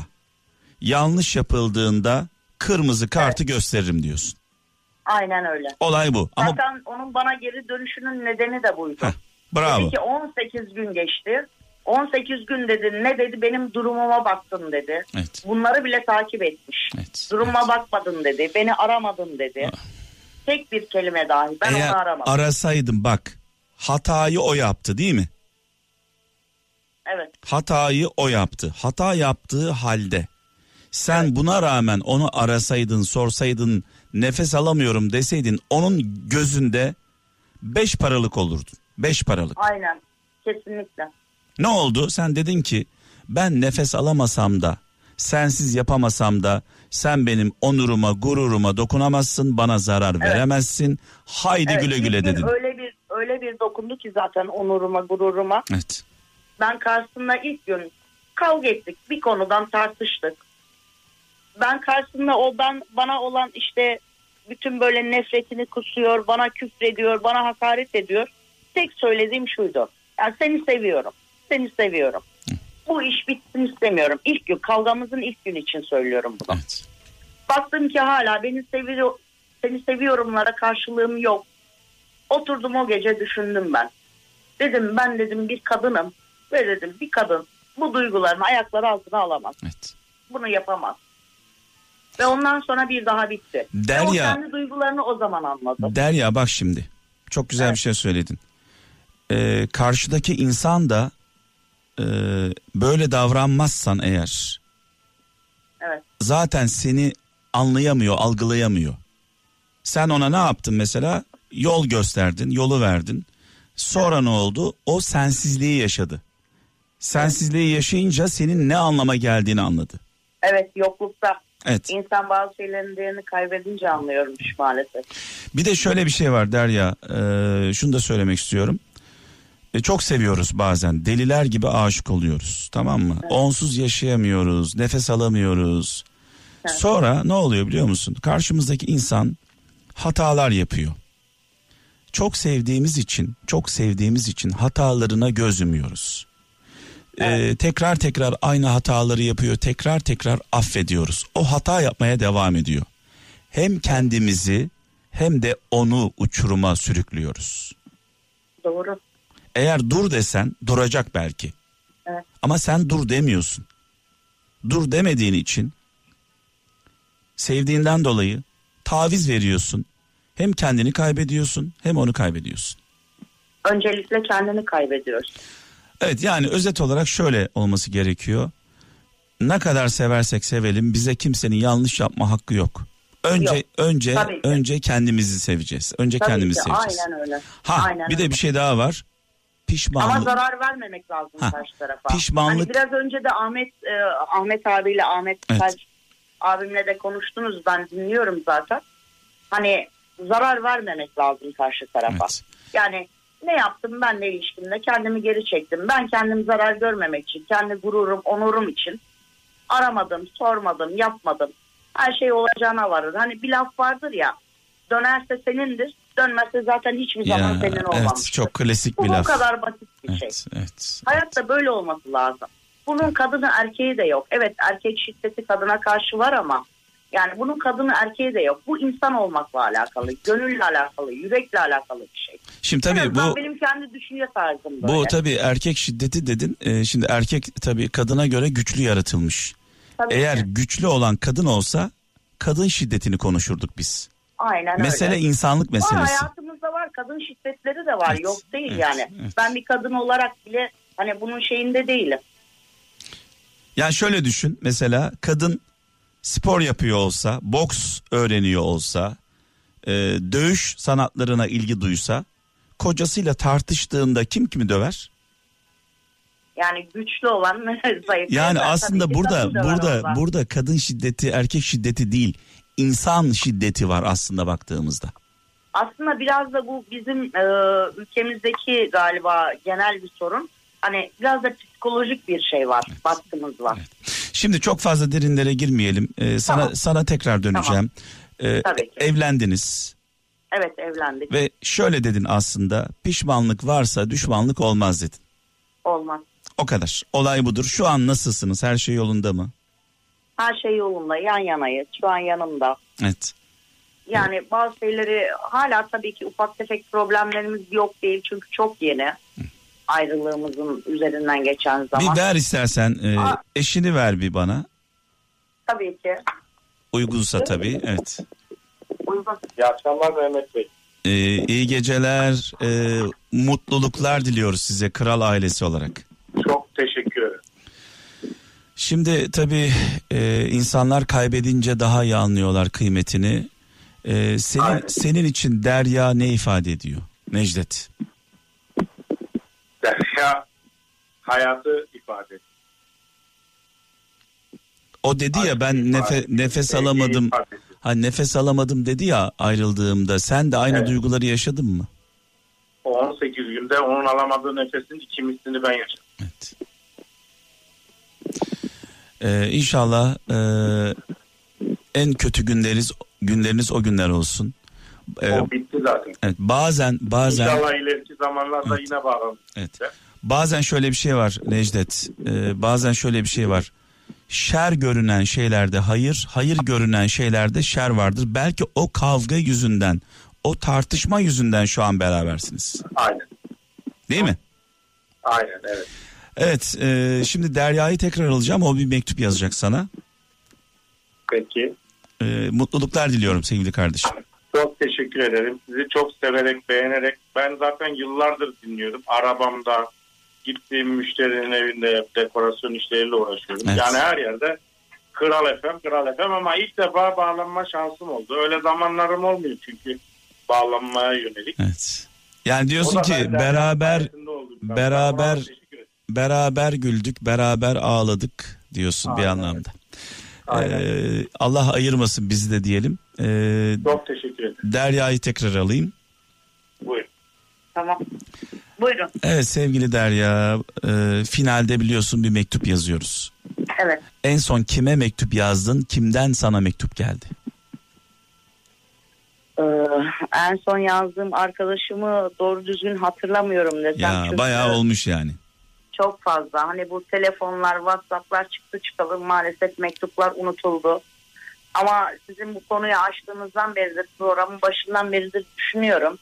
yanlış yapıldığında kırmızı kartı gösteririm diyorsun. Aynen öyle. Olay bu. Ama Zaten onun bana geri dönüşünün nedeni de buydu. Heh, bravo. Dedi ki 18 gün geçti. 18 gün dedi ne dedi benim durumuma baktın dedi. Evet. Bunları bile takip etmiş. Evet, Duruma evet. bakmadın dedi. Beni aramadın dedi. Tek bir kelime dahi ben Eğer onu aramadım. arasaydım bak hatayı o yaptı değil mi? evet. Hatayı o yaptı. Hata yaptığı halde sen buna rağmen onu arasaydın, sorsaydın, nefes alamıyorum deseydin onun gözünde beş paralık olurdun. Beş paralık. Aynen. Kesinlikle. Ne oldu? Sen dedin ki ben nefes alamasam da sensiz yapamasam da sen benim onuruma gururuma dokunamazsın bana zarar veremezsin. Haydi Evet, güle güle dedin. Öyle bir dokundu ki zaten onuruma gururuma. Evet. Ben karşısında ilk gün kavga ettik. Bir konudan tartıştık. Ben karşısında o ben bana olan işte bütün böyle nefretini kusuyor, bana küfrediyor, bana hakaret ediyor. Tek söylediğim şuydu. Yani seni seviyorum. Seni seviyorum. Bu iş bitsin istemiyorum. İlk gün kavgamızın ilk gün için söylüyorum bunu. Evet. Baktım ki hala beni seviyor, seni seviyorumlara karşılığım yok. Oturdum o gece düşündüm ben. Dedim ben dedim bir kadınım ve dedim bir kadın bu duygularını ayakları altına alamaz. Evet. Bunu yapamaz. Ve ondan sonra bir daha bitti. Ve o Derya, kendi duygularını o zaman anladı. Derya bak şimdi. Çok güzel Evet. bir şey söyledin. Ee, karşıdaki insan da e, böyle davranmazsan eğer Evet. zaten seni anlayamıyor, algılayamıyor. Sen ona ne yaptın mesela? Yol gösterdin, yolu verdin. Sonra ne oldu? O sensizliği yaşadı. Sensizliği yaşayınca senin ne anlama geldiğini anladı. Evet yoklukta Evet. insan bazı şeylerin değerini kaybedince anlıyormuş maalesef. Bir de şöyle bir şey var Derya. Ee, şunu da söylemek istiyorum. E, çok seviyoruz bazen. Deliler gibi aşık oluyoruz. Tamam mı? Onsuz yaşayamıyoruz. Nefes alamıyoruz. Evet. Sonra ne oluyor biliyor musun? Karşımızdaki insan hatalar yapıyor. Çok sevdiğimiz için, çok sevdiğimiz için hatalarına göz yumuyoruz. Ee, tekrar tekrar aynı hataları yapıyor. Tekrar tekrar affediyoruz. O hata yapmaya devam ediyor. Hem kendimizi hem de onu uçuruma sürüklüyoruz. Doğru. Eğer dur desen duracak belki. Evet. Ama sen dur demiyorsun. Dur demediğin için sevdiğinden dolayı taviz veriyorsun. Hem kendini kaybediyorsun hem onu kaybediyorsun. Öncelikle kendini kaybediyoruz. Evet yani özet olarak şöyle olması gerekiyor. Ne kadar seversek sevelim bize kimsenin yanlış yapma hakkı yok. Önce Yok. önce önce kendimizi seveceğiz. Önce Tabii kendimizi ki, seveceğiz. Aynen öyle. Ha Aynen bir de öyle. bir şey daha var. Ama Pişmanlık. zarar vermemek lazım Ha, karşı tarafa. pişmanlık- Hani biraz önce de Ahmet e, Ahmet abiyle Ahmet Evet. Abimle de konuştunuz ben dinliyorum zaten. Hani zarar vermemek lazım karşı tarafa. Evet. Yani ne yaptım ben de ilişkimde kendimi geri çektim. Ben kendim zarar görmemek için, kendi gururum, onurum için aramadım, sormadım, yapmadım. Her şey olacağına varır. Hani bir laf vardır ya dönerse senindir, dönmezse zaten hiçbir zaman Ya, senin evet olmamıştır. çok klasik Bu bir bu laf. kadar basit bir şey. Evet, evet. Hayatta böyle olması lazım. Bunun kadını erkeği de yok. Evet erkek şiddeti kadına karşı var ama yani bunun kadını erkeği de yok. Bu insan olmakla alakalı, gönülle alakalı, yürekle alakalı bir şey. Şimdi tabii bu benim kendi düşünce tarzım böyle. bu tabii erkek şiddeti dedin. Ee, şimdi erkek tabii kadına göre güçlü yaratılmış. Tabii Eğer ki. güçlü olan kadın olsa kadın şiddetini konuşurduk biz. Aynen Mesele öyle. insanlık Var meselesi. hayatımızda var kadın şiddetleri de var Evet, yok değil evet, yani. evet. Ben bir kadın olarak bile hani bunun şeyinde değilim. Yani şöyle düşün mesela kadın spor yapıyor olsa, boks öğreniyor olsa, e, dövüş sanatlarına ilgi duysa, kocasıyla tartıştığında kim kimi döver? Yani güçlü olan zayıf. Yani aslında burada burada burada kadın şiddeti, erkek şiddeti değil, insan şiddeti var aslında baktığımızda. Aslında biraz da bu bizim e, ülkemizdeki galiba genel bir sorun. Hani biraz da psikolojik bir şey var, baskımız var. Şimdi çok fazla derinlere girmeyelim. Ee, sana Tamam. sana tekrar döneceğim. Ee, Tabii ki. evlendiniz Evet evlendik. ve şöyle dedin aslında pişmanlık varsa düşmanlık olmaz dedin. Olmaz. O kadar. Olay budur. Şu an nasılsınız? Her şey yolunda mı? Her şey yolunda, yan yanayız. Şu an yanımda. Evet. Yani bazı şeyleri hala tabii ki ufak tefek problemlerimiz yok değil. Çünkü çok yeni ayrılığımızın üzerinden geçen zaman. Bir ver istersen e, Aa. eşini ver bir bana. Tabii ki. Uygunsa tabii. Evet. Uygun. İyi akşamlar Mehmet Bey. Ee, iyi geceler, e, mutluluklar diliyoruz size kral ailesi olarak. Çok teşekkür ederim. Şimdi tabii e, insanlar kaybedince daha iyi anlıyorlar kıymetini. E, senin Aynen. senin için Derya ne ifade ediyor? Necdet. Derya hayatı ifade O dedi ya ben nefe, nefes alamadım. Ha nefes alamadım dedi ya ayrıldığımda. Sen de aynı Evet. duyguları yaşadın mı? O 18 günde onun alamadığı nefesin iki mislini ben yaşadım. Evet. Ee, inşallah e, en kötü günleriniz günleriniz o günler olsun. Ee, o bitti zaten. evet, bazen bazen İnşallah ileriki zamanlarda Evet. yine bağlanırız. Evet. Bazen şöyle bir şey var Necdet. Ee, bazen şöyle bir şey var. Şer görünen şeylerde hayır, hayır görünen şeylerde şer vardır. Belki o kavga yüzünden, o tartışma yüzünden şu an berabersiniz. Aynen. Değil mi? Aynen evet. Evet, e, şimdi Derya'yı tekrar alacağım. O bir mektup yazacak sana. Peki. E, mutluluklar diliyorum sevgili kardeşim. Teşekkür ederim. Sizi çok severek, beğenerek. Ben zaten yıllardır dinliyorum. Arabamda, gittiğim müşterinin evinde dekorasyon işleriyle uğraşıyorum. Evet. Yani her yerde Kral FM, Kral FM ama ilk defa bağlanma şansım oldu. Öyle zamanlarım olmuyor çünkü bağlanmaya yönelik. Evet. Yani diyorsun ki beraber beraber- beraber güldük, beraber ağladık diyorsun bir Aynen. anlamda. Ee, Allah ayırmasın bizi de diyelim. Ee, Çok teşekkür ederim. Derya'yı tekrar alayım. Buyurun. Tamam. Buyurun. Evet sevgili Derya, e, finalde biliyorsun bir mektup yazıyoruz. Evet. En son kime mektup yazdın, kimden sana mektup geldi? Ee, en son yazdığım arkadaşımı doğru düzgün hatırlamıyorum desem. Ya çünkü bayağı olmuş yani. Çok fazla. Hani bu telefonlar, WhatsApp'lar çıktı çıkalı maalesef mektuplar unutuldu. Ama sizin bu konuyu açtığınızdan beridir, programın başından beridir düşünüyorum.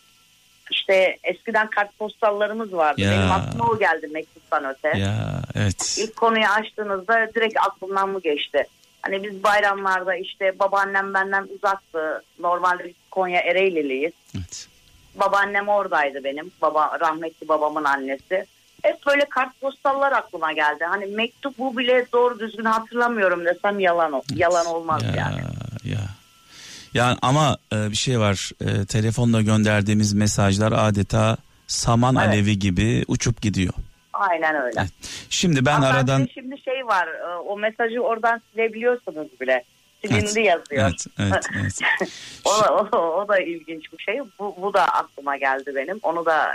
İşte eskiden kartpostallarımız vardı. Ya. Benim aklıma o geldi mektuptan öte. Ya evet. İlk konuyu açtığınızda direkt aklımdan mı geçti? Hani biz bayramlarda işte babaannem benden uzaktı. Normalde biz Konya Ereğliliyiz. evet. Babaannem oradaydı benim. Baba rahmetli babamın annesi. Hep böyle kartpostallar aklıma geldi. Hani mektubu bile doğru düzgün hatırlamıyorum desem yalan yalan olmaz ya, yani. Ya. Yani ama e, bir şey var. E, telefonla gönderdiğimiz mesajlar adeta saman Evet. alevi gibi uçup gidiyor. Aynen öyle. Evet. Şimdi ben Hatta aradan şimdi şey var. e, O mesajı oradan silebiliyorsunuz bile. Silindi Evet, yazıyor. Evet, evet, evet. o, da, o, o da ilginç bir şey. Bu, bu da aklıma geldi benim. Onu da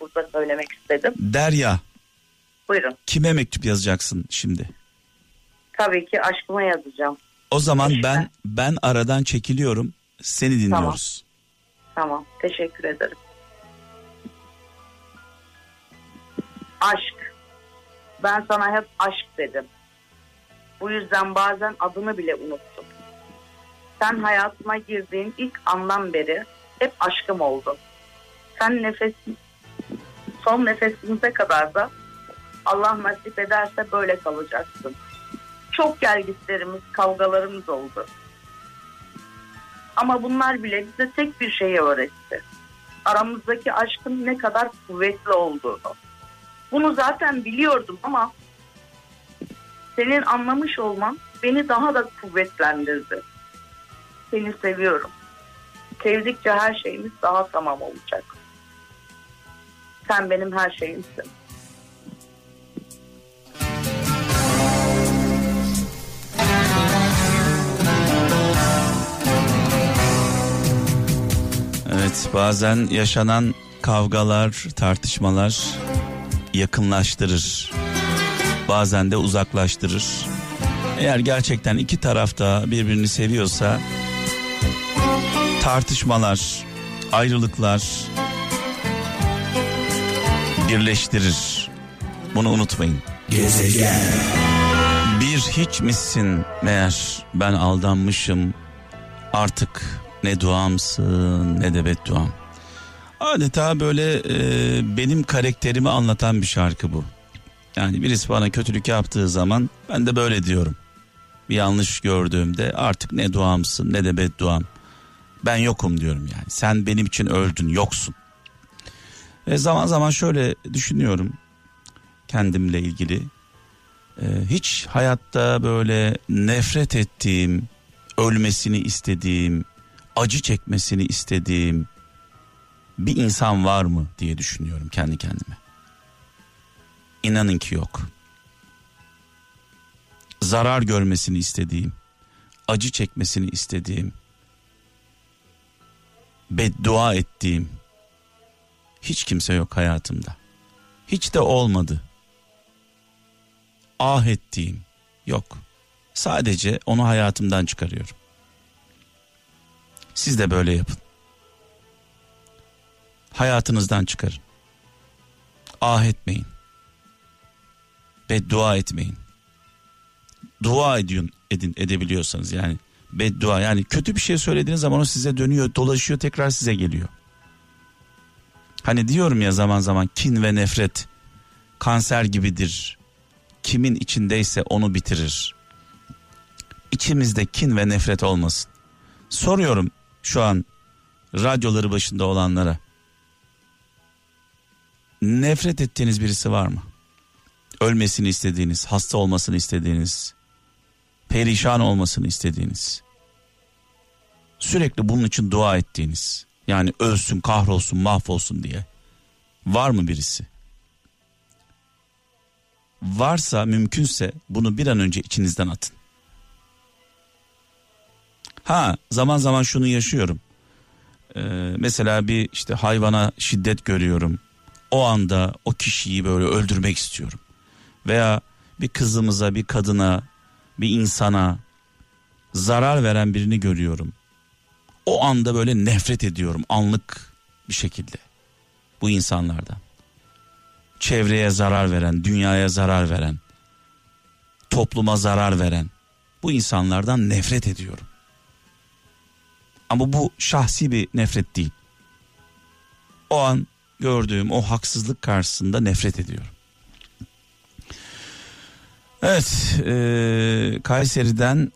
burada söylemek istedim. Derya Buyurun. kime mektup yazacaksın şimdi? Tabii ki aşkıma yazacağım. O zaman İşte. ben ben aradan çekiliyorum. Seni dinliyoruz. Tamam. Teşekkür ederim. Aşk. Ben sana hep aşk dedim. Bu yüzden bazen adını bile unuttum. Sen hayatıma girdiğin ilk andan beri hep aşkım oldun. Sen nefes son nefesimize kadar da Allah nasip ederse böyle kalacaksın. Çok gelgitlerimiz, kavgalarımız oldu. Ama bunlar bile bize tek bir şeyi öğretti. Aramızdaki aşkın ne kadar kuvvetli olduğunu. Bunu zaten biliyordum ama senin anlamış olman beni daha da kuvvetlendirdi. Seni seviyorum. Sevdikçe her şeyimiz daha tamam olacak. Sen benim her şeyimsin. Evet bazen yaşanan kavgalar, tartışmalar yakınlaştırır. Bazen de uzaklaştırır. Eğer gerçekten iki tarafta birbirini seviyorsa tartışmalar, ayrılıklar birleştirir. Bunu unutmayın. Bir hiç misin meğer ben aldanmışım artık ne duamsın ne de bedduam. Adeta böyle e, benim karakterimi anlatan bir şarkı bu. Yani birisi bana kötülük yaptığı zaman ben de böyle diyorum. Bir yanlış gördüğümde artık ne duamsın ne de bedduam. Ben yokum diyorum yani. Sen benim için öldün yoksun. Ve zaman zaman şöyle düşünüyorum kendimle ilgili. E, hiç hayatta böyle nefret ettiğim, ölmesini istediğim, acı çekmesini istediğim bir insan var mı diye düşünüyorum kendi kendime. İnanın ki yok. Zarar görmesini istediğim, acı çekmesini istediğim, beddua ettiğim hiç kimse yok hayatımda. Hiç de olmadı. Ah ettiğim yok. Sadece onu hayatımdan çıkarıyorum. Siz de böyle yapın. Hayatınızdan çıkarın. Ah etmeyin. Beddua etmeyin. Dua edin, edin edebiliyorsanız yani beddua yani kötü bir şey söylediğiniz zaman o size dönüyor dolaşıyor tekrar size geliyor. Hani diyorum ya zaman zaman kin ve nefret kanser gibidir. Kimin içindeyse onu bitirir. İçimizde kin ve nefret olmasın. Soruyorum şu an radyoları başında olanlara. Nefret ettiğiniz birisi var mı? Ölmesini istediğiniz, hasta olmasını istediğiniz, perişan olmasını istediğiniz. Sürekli bunun için dua ettiğiniz. Yani ölsün, kahrolsun, mahvolsun diye. Var mı birisi? Varsa mümkünse bunu bir an önce içinizden atın. Ha zaman zaman şunu yaşıyorum. Ee, mesela bir işte hayvana şiddet görüyorum. O anda o kişiyi böyle öldürmek istiyorum. Veya bir kızımıza, bir kadına, bir insana zarar veren birini görüyorum. O anda böyle nefret ediyorum anlık bir şekilde bu insanlardan. Çevreye zarar veren, dünyaya zarar veren, topluma zarar veren bu insanlardan nefret ediyorum. Ama bu şahsi bir nefret değil. O an gördüğüm o haksızlık karşısında nefret ediyorum. Evet, e, Kayseri'den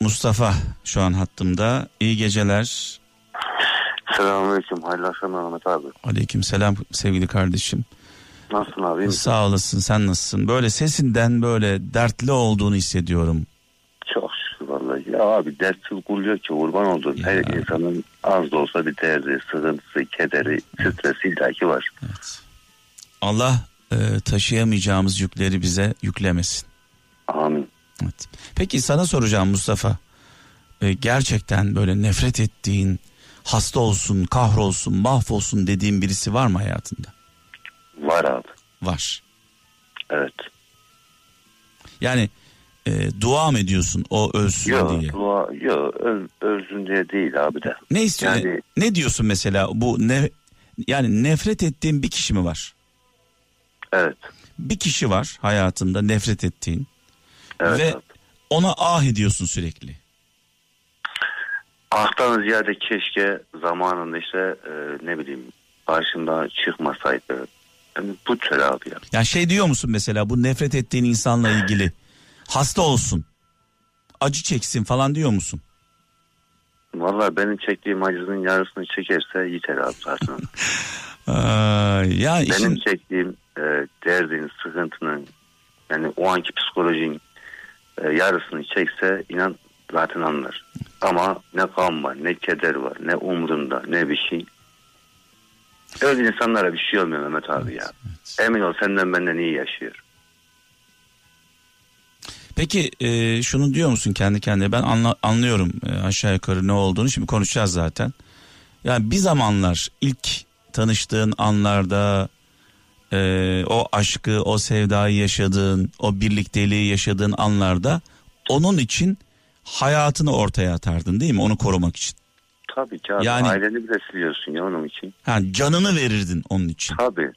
Mustafa şu an hattımda. İyi geceler. Selamünaleyküm. Hayırlı akşamlar Ahmet abi. Aleyküm selam sevgili kardeşim. Nasılsın abi? Sağ olasın sen nasılsın? Böyle sesinden böyle dertli olduğunu hissediyorum. Çok şükür vallahi. Ya abi dertsiz kul yok ki kurban olduğum. Ya. Her insanın az da olsa bir derdi, sıkıntısı, kederi, stresi illaki var. Evet. Allah e, taşıyamayacağımız yükleri bize yüklemesin. Amin. Evet. Peki sana soracağım Mustafa. E, gerçekten böyle nefret ettiğin, hasta olsun, kahrolsun, mahvolsun dediğin birisi var mı hayatında? Var abi. Var. Evet. Yani e, dua mı ediyorsun o ölsün Yok, diye? dua, yok öl, ölsün diye değil abi de. Ne istiyorsun? Yani- Ne diyorsun mesela bu ne yani nefret ettiğin bir kişi mi var? Evet. Bir kişi var hayatında nefret ettiğin Evet ve abi. ona ah ediyorsun sürekli. Ahtan ziyade keşke zamanında işte e, ne bileyim karşımda çıkmasaydı. Yani bu tür abi ya. Yani şey diyor musun mesela bu nefret ettiğin insanla ilgili hasta olsun, acı çeksin falan diyor musun? Vallahi benim çektiğim acının yarısını çekerse yeter abi zaten. Ya benim işin çektiğim e, derdin, sıkıntının yani o anki psikolojinin e, yarısını çekse inan zaten anlar. Ama ne kan var, ne keder var, ne umrunda, ne bir şey. Öyle insanlara bir şey olmuyor Mehmet abi ya. Emin ol senden benden iyi yaşıyor. Peki e, şunu diyor musun kendi kendine? Ben anla- anlıyorum e, aşağı yukarı ne olduğunu. Şimdi konuşacağız zaten. Yani bir zamanlar ilk tanıştığın anlarda e, o aşkı, o sevdayı yaşadığın, o birlikteliği yaşadığın anlarda onun için hayatını ortaya atardın değil mi? Onu korumak için. Tabii ki abi. Yani- Aileni bile siliyorsun ya onun için. Ha, canını verirdin onun için. Tabii.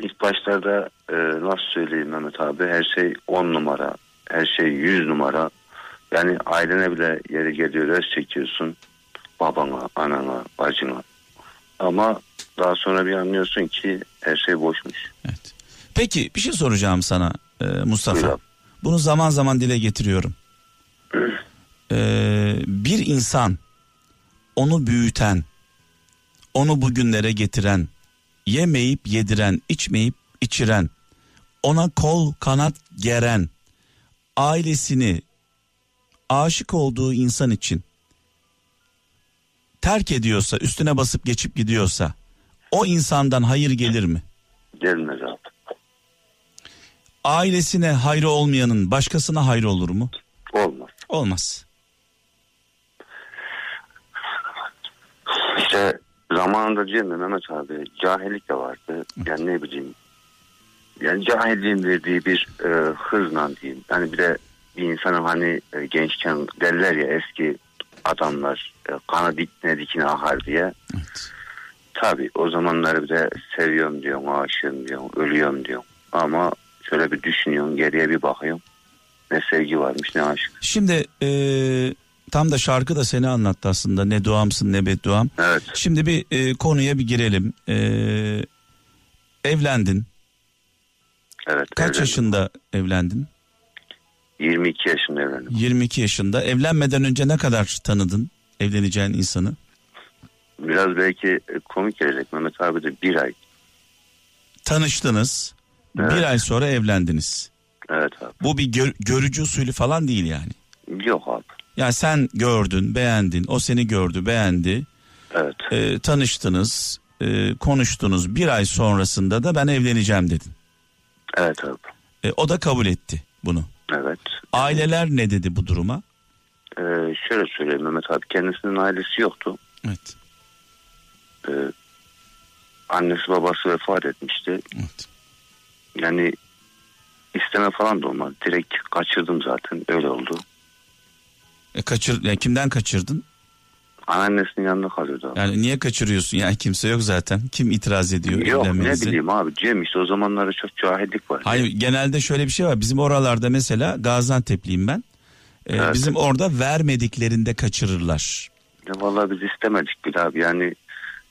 İlk başlarda e, nasıl söyleyeyim Mehmet abi her şey on numara, her şey yüz numara. Yani ailene bile yeri geliyor öz çekiyorsun babana, anana, bacına. Ama daha sonra bir anlıyorsun ki her şey boşmuş. Evet. Peki bir şey soracağım sana e, Mustafa. Buyur abi. Bunu zaman zaman dile getiriyorum. Ee, bir insan onu büyüten, onu bugünlere getiren, yemeyip yediren, içmeyip içiren, ona kol kanat geren, ailesini aşık olduğu insan için terk ediyorsa, üstüne basıp geçip gidiyorsa o insandan hayır gelir mi? Gelmez abi. Ailesine hayrı olmayanın başkasına hayrı olur mu? Olmaz. Olmaz. İşte zamanında diyorum ya Mehmet abi cahillik de vardı. Yani ne bileyim. Yani cahilliğin verdiği bir e, hızla diyeyim. Yani bir de bir insanın hani e, gençken derler ya eski adamlar e, kanı dikine dikine akar diye. Evet. Tabii o zamanlar bir de seviyorum diyorsun, aşığım diyorsun, ölüyorum diyorsun. Ama şöyle bir düşünüyorsun, geriye bir bakıyorsun. Ne sevgi varmış ne aşk. Şimdi e, tam da şarkı da seni anlattı aslında. Ne duamsın ne bedduam. Evet, Şimdi bir e, konuya bir girelim. E, evlendin. evet. Kaç evlendim. yaşında evlendin? 22 yaşında evlendim. 22 yaşında. Evlenmeden önce ne kadar tanıdın evleneceğin insanı? Biraz belki komik gelecek Mehmet abi de bir ay. Tanıştınız. Evet. Bir ay sonra evlendiniz. Evet abi. Bu bir gör- görücü usulü falan değil yani. Yok abi. Yani sen gördün, beğendin, o seni gördü, beğendi. Evet, E, tanıştınız, e, konuştunuz. Bir ay sonrasında da ben evleneceğim dedin. evet abi. E, o da kabul etti bunu. Evet. Aileler ne dedi bu duruma? Ee, şöyle söyleyeyim Mehmet abi kendisinin ailesi yoktu. Evet. Ee, annesi babası vefat etmişti. evet. Yani isteme falan da olmadı. Direkt kaçırdım zaten öyle oldu. E, kaçır, yani kimden kaçırdın? Anneannesinin yanında kalıyordu abi. Yani niye kaçırıyorsun? Yani kimse yok zaten. Kim itiraz ediyor Yok ne evlenmenize? bileyim abi Cem işte o zamanlarda çok cahillik var. Hayır genelde şöyle bir şey var. Bizim oralarda mesela Gaziantep'liyim ben. E, Evet. Bizim orada vermediklerinde kaçırırlar. Ya vallahi biz istemedik bile abi yani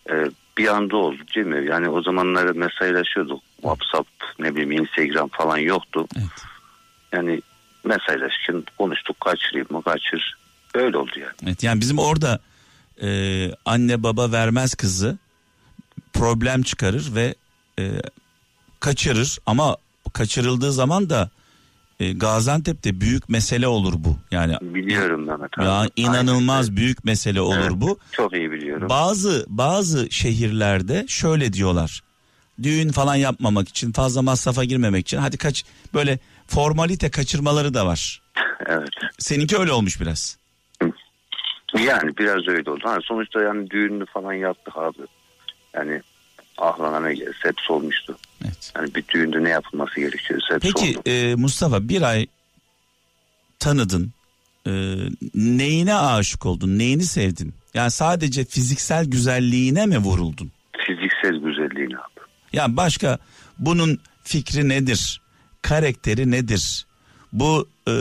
e, bir anda oldu Cem yani o zamanlarda mesajlaşıyorduk. WhatsApp ne bileyim Instagram falan yoktu. Evet. Yani mesajlaşırken konuştuk kaçırayım mı kaçır. Öyle oldu yani. Evet yani bizim orada e, anne baba vermez kızı problem çıkarır ve e, kaçırır ama kaçırıldığı zaman da e, Gaziantep'te büyük mesele olur bu. Yani Biliyorum Mehmet abi. ya inanılmaz Aynen. büyük mesele olur Evet. bu. Çok iyi biliyorum. Bazı bazı şehirlerde şöyle diyorlar. Düğün falan yapmamak için, fazla masrafa girmemek için hadi kaç böyle formalite kaçırmaları da var. evet. Seninki öyle olmuş biraz. Yani biraz öyle oldu. Ha, sonuçta yani düğününü falan yaptık abi. Yani ahlana ne gelirse hepsi olmuştu. Evet. Yani bir düğünde ne yapılması gerekiyorsa hepsi Peki oldu. e, Mustafa bir ay tanıdın. E, neyine aşık oldun? Neyini sevdin? Yani sadece fiziksel güzelliğine mi vuruldun? Fiziksel güzelliğini abi. Yani başka bunun fikri nedir? Karakteri nedir? Bu e,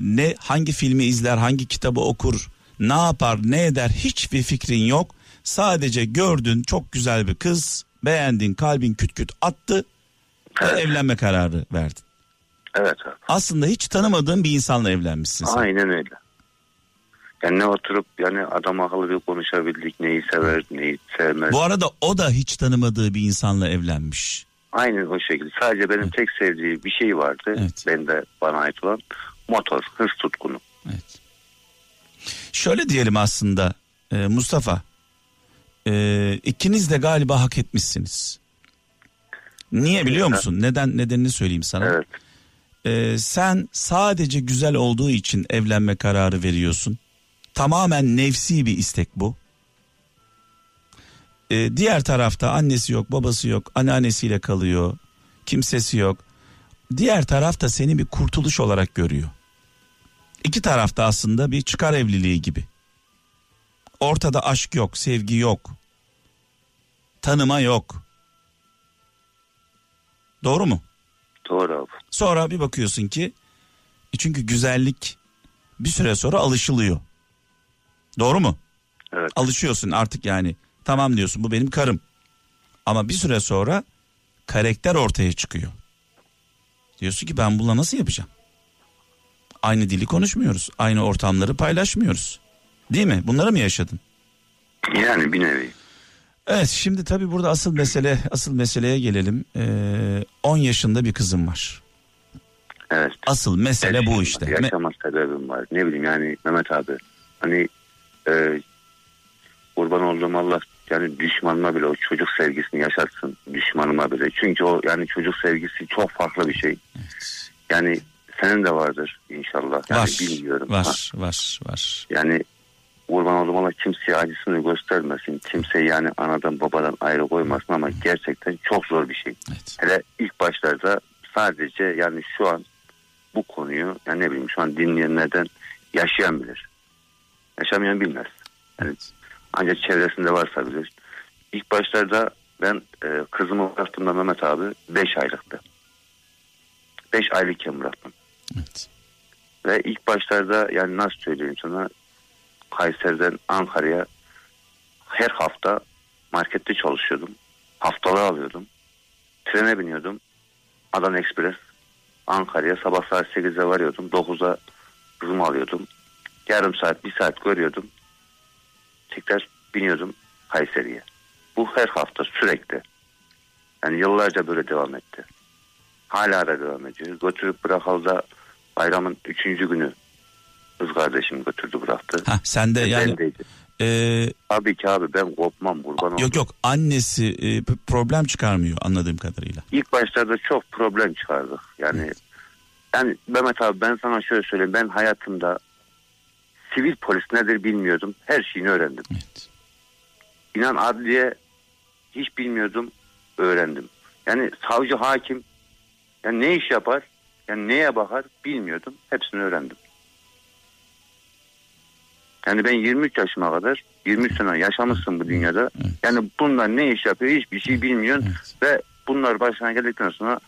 ne hangi filmi izler, hangi kitabı okur, ne yapar, ne eder hiçbir fikrin yok. Sadece gördün çok güzel bir kız, beğendin, kalbin küt küt attı ve Evet. evlenme kararı verdin. Evet abi. Aslında hiç tanımadığın bir insanla evlenmişsin sen. Aynen öyle. Yani ne oturup yani adam akıllı bir konuşabildik neyi sever neyi sevmez. Bu arada o da hiç tanımadığı bir insanla evlenmiş. Aynen o şekilde. Sadece benim tek sevdiği bir şey vardı. Evet. Ben de bana ait olan motor, hırs tutkunu. Evet. Şöyle diyelim aslında e, Mustafa. E, ikiniz de galiba hak etmişsiniz. Niye biliyor musun? Neden nedenini söyleyeyim sana. Evet. E, sen sadece güzel olduğu için evlenme kararı veriyorsun. Tamamen nefsi bir istek bu. E, diğer tarafta annesi yok, babası yok, anneannesiyle kalıyor. Kimsesi yok. Diğer tarafta seni bir kurtuluş olarak görüyor. İki tarafta aslında bir çıkar evliliği gibi. Ortada aşk yok, sevgi yok. Tanıma yok. Doğru mu? Doğru abi. Sonra bir bakıyorsun ki e çünkü güzellik bir süre sonra alışılıyor. Doğru mu? Evet. Alışıyorsun artık yani. Tamam diyorsun bu benim karım. Ama bir süre sonra karakter ortaya çıkıyor. Diyorsun ki ben bununla nasıl yapacağım? Aynı dili konuşmuyoruz. Aynı ortamları paylaşmıyoruz. Değil mi? Bunları mı yaşadın? Yani bir nevi. Evet şimdi tabii burada asıl mesele asıl meseleye gelelim. Ee, 10 yaşında bir kızım var. Evet. Asıl mesele bu işte. Me- Yaşama sebebim var. Ne bileyim yani Mehmet abi. Hani e, kurban olduğum Allah yani düşmanıma bile o çocuk sevgisini yaşatsın. Düşmanıma bile. Çünkü o yani çocuk sevgisi çok farklı bir şey. Yani senin de vardır inşallah. Yani var, bilmiyorum. Ha, var, var, var. Yani kurban olduğum Allah kimseye acısını göstermesin. Kimseyi yani anadan babadan ayrı koymasın ama gerçekten çok zor bir şey. Evet. Hele ilk başlarda sadece yani şu an bu konuyu yani ne bileyim şu an dinleyenlerden yaşayan bilir. Yaşamayan bilmez. Yani ancak çevresinde varsa bilir. İlk başlarda ben e, kızımı bıraktığımda Mehmet abi 5 aylıktı. 5 aylıkken bıraktım. Evet. Ve ilk başlarda yani nasıl söyleyeyim sana Kayseri'den Ankara'ya her hafta markette çalışıyordum. Haftalığı alıyordum. Trene biniyordum. Adana Express. Ankara'ya sabah saat 8'e varıyordum. 9'a kızımı alıyordum. Yarım saat, bir saat görüyordum. Tekrar biniyordum Kayseri'ye. Bu her hafta sürekli. Yani yıllarca böyle devam etti. Hala da devam ediyor. Götürüp bırakalı da bayramın üçüncü günü kız kardeşim götürdü bıraktı. Ha sen de yani Bendeydi. e, Tabii ki abi ben kopmam kurban yok yok annesi e, problem çıkarmıyor anladığım kadarıyla. İlk başlarda çok problem çıkardık. Yani yani Mehmet abi ben sana şöyle söyleyeyim. Ben hayatımda sivil polis nedir bilmiyordum. Her şeyini öğrendim. Evet. İnan adliye hiç bilmiyordum. Öğrendim. Yani savcı hakim yani ne iş yapar? Yani neye bakar bilmiyordum. Hepsini öğrendim. Yani ben 23 yaşıma kadar 23 sene yaşamışsın bu dünyada. Evet. Yani bunlar ne iş yapıyor hiçbir şey bilmiyorsun. Evet. Ve bunlar başına geldikten sonra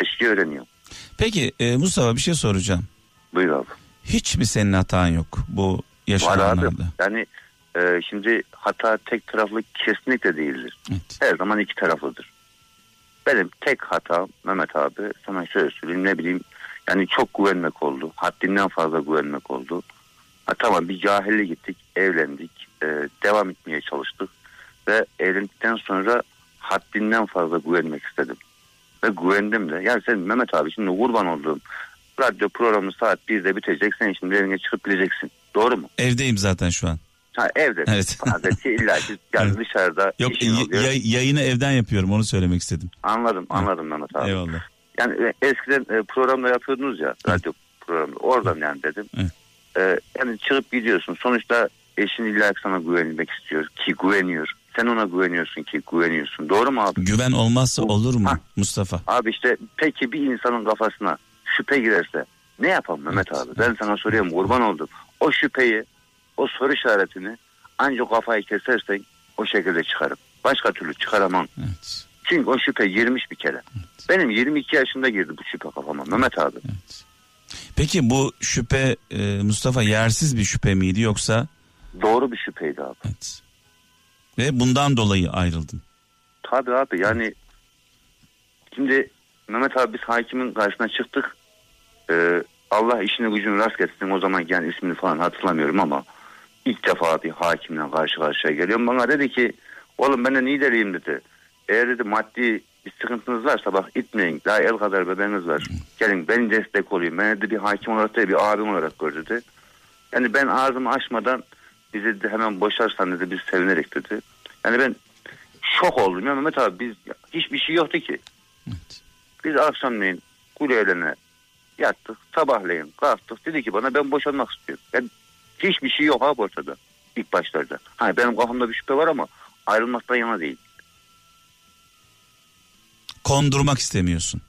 eski öğreniyor. Peki e, Mustafa bir şey soracağım. Buyur abi. Hiç mi senin hatan yok bu Var abi. yaşananlarda? Yani e, şimdi hata tek taraflı kesinlikle değildir. Evet. Her zaman iki taraflıdır. Benim tek hatam Mehmet abi sana şöyle söyleyeyim ne bileyim yani çok güvenmek oldu. Haddinden fazla güvenmek oldu. Ha, tamam bir cahille gittik evlendik e, devam etmeye çalıştık ve evlendikten sonra haddinden fazla güvenmek istedim. Ve güvendim de. Yani sen Mehmet abi şimdi kurban olduğum radyo programı saat 1'de bitecek. Sen şimdi evine çıkıp gideceksin. Doğru mu? Evdeyim zaten şu an. Ha evde. Evet. Adeti illa ki yani Evet. dışarıda Yok işin y- oluyor. yayını evden yapıyorum onu söylemek istedim. Anladım anladım Mehmet abi. Eyvallah. Yani e, eskiden e, programda yapıyordunuz ya radyo programda oradan yani dedim. Evet. E, yani çıkıp gidiyorsun sonuçta eşin illa sana güvenmek istiyor ki güveniyor. Sen ona güveniyorsun ki güveniyorsun. Doğru mu abi? Güven olmazsa olur mu Ha. Mustafa? Abi işte peki bir insanın kafasına şüphe girerse ne yapalım Mehmet Evet, abi? Ben sana soruyorum kurban oldum. O şüpheyi, o soru işaretini ancak kafayı kesersen o şekilde çıkarım. Başka türlü çıkaramam. Evet. Çünkü o şüphe girmiş bir kere. Benim 22 yaşında girdi bu şüphe kafama Mehmet abi. Evet. Peki bu şüphe e, Mustafa yersiz bir şüphe miydi yoksa? Doğru bir şüpheydi abi. Evet. Ve bundan dolayı ayrıldın. Tabii abi yani şimdi Mehmet abi biz hakimin karşısına çıktık. Ee, Allah işini gücünü rast getirsin o zaman yani ismini falan hatırlamıyorum ama ilk defa bir hakimle karşı karşıya geliyorum. Bana dedi ki oğlum ben de lideriyim dedi. Eğer dedi maddi bir sıkıntınız varsa bak itmeyin. Daha el kadar bebeğiniz var. Gelin ben destek olayım. Ben de bir hakim olarak değil bir abim olarak gör dedi. Yani ben ağzımı açmadan bizi dedi hemen boşarsan dedi biz sevinerek dedi. Yani ben şok oldum ya Mehmet abi biz hiçbir şey yoktu ki. Evet. Biz akşamleyin kuleylerine yattık. Sabahleyin kalktık. Dedi ki bana ben boşanmak istiyorum. Yani hiçbir şey yok abi ortada. ilk başlarda. Hani benim kafamda bir şüphe var ama ayrılmaktan yana değil. Kondurmak istemiyorsun.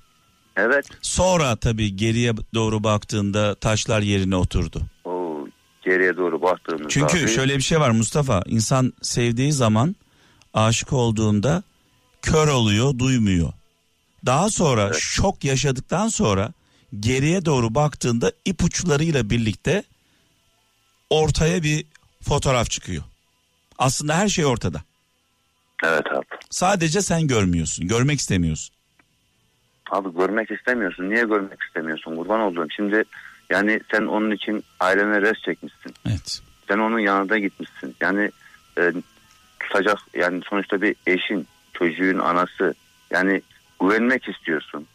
Evet. Sonra tabii geriye doğru baktığında taşlar yerine oturdu. O geriye doğru baktığımızda Çünkü abi, şöyle bir şey var Mustafa. İnsan sevdiği zaman aşık olduğunda kör oluyor, duymuyor. Daha sonra Evet. şok yaşadıktan sonra geriye doğru baktığında ipuçlarıyla birlikte ortaya bir fotoğraf çıkıyor. Aslında her şey ortada. Evet abi. Sadece sen görmüyorsun, görmek istemiyorsun. Abi görmek istemiyorsun. Niye görmek istemiyorsun? Kurban olduğum. Şimdi yani sen onun için ailene res çekmişsin. Evet. Sen onun yanında gitmişsin. Yani e, tutacak yani sonuçta bir eşin, çocuğun anası. Yani güvenmek istiyorsun.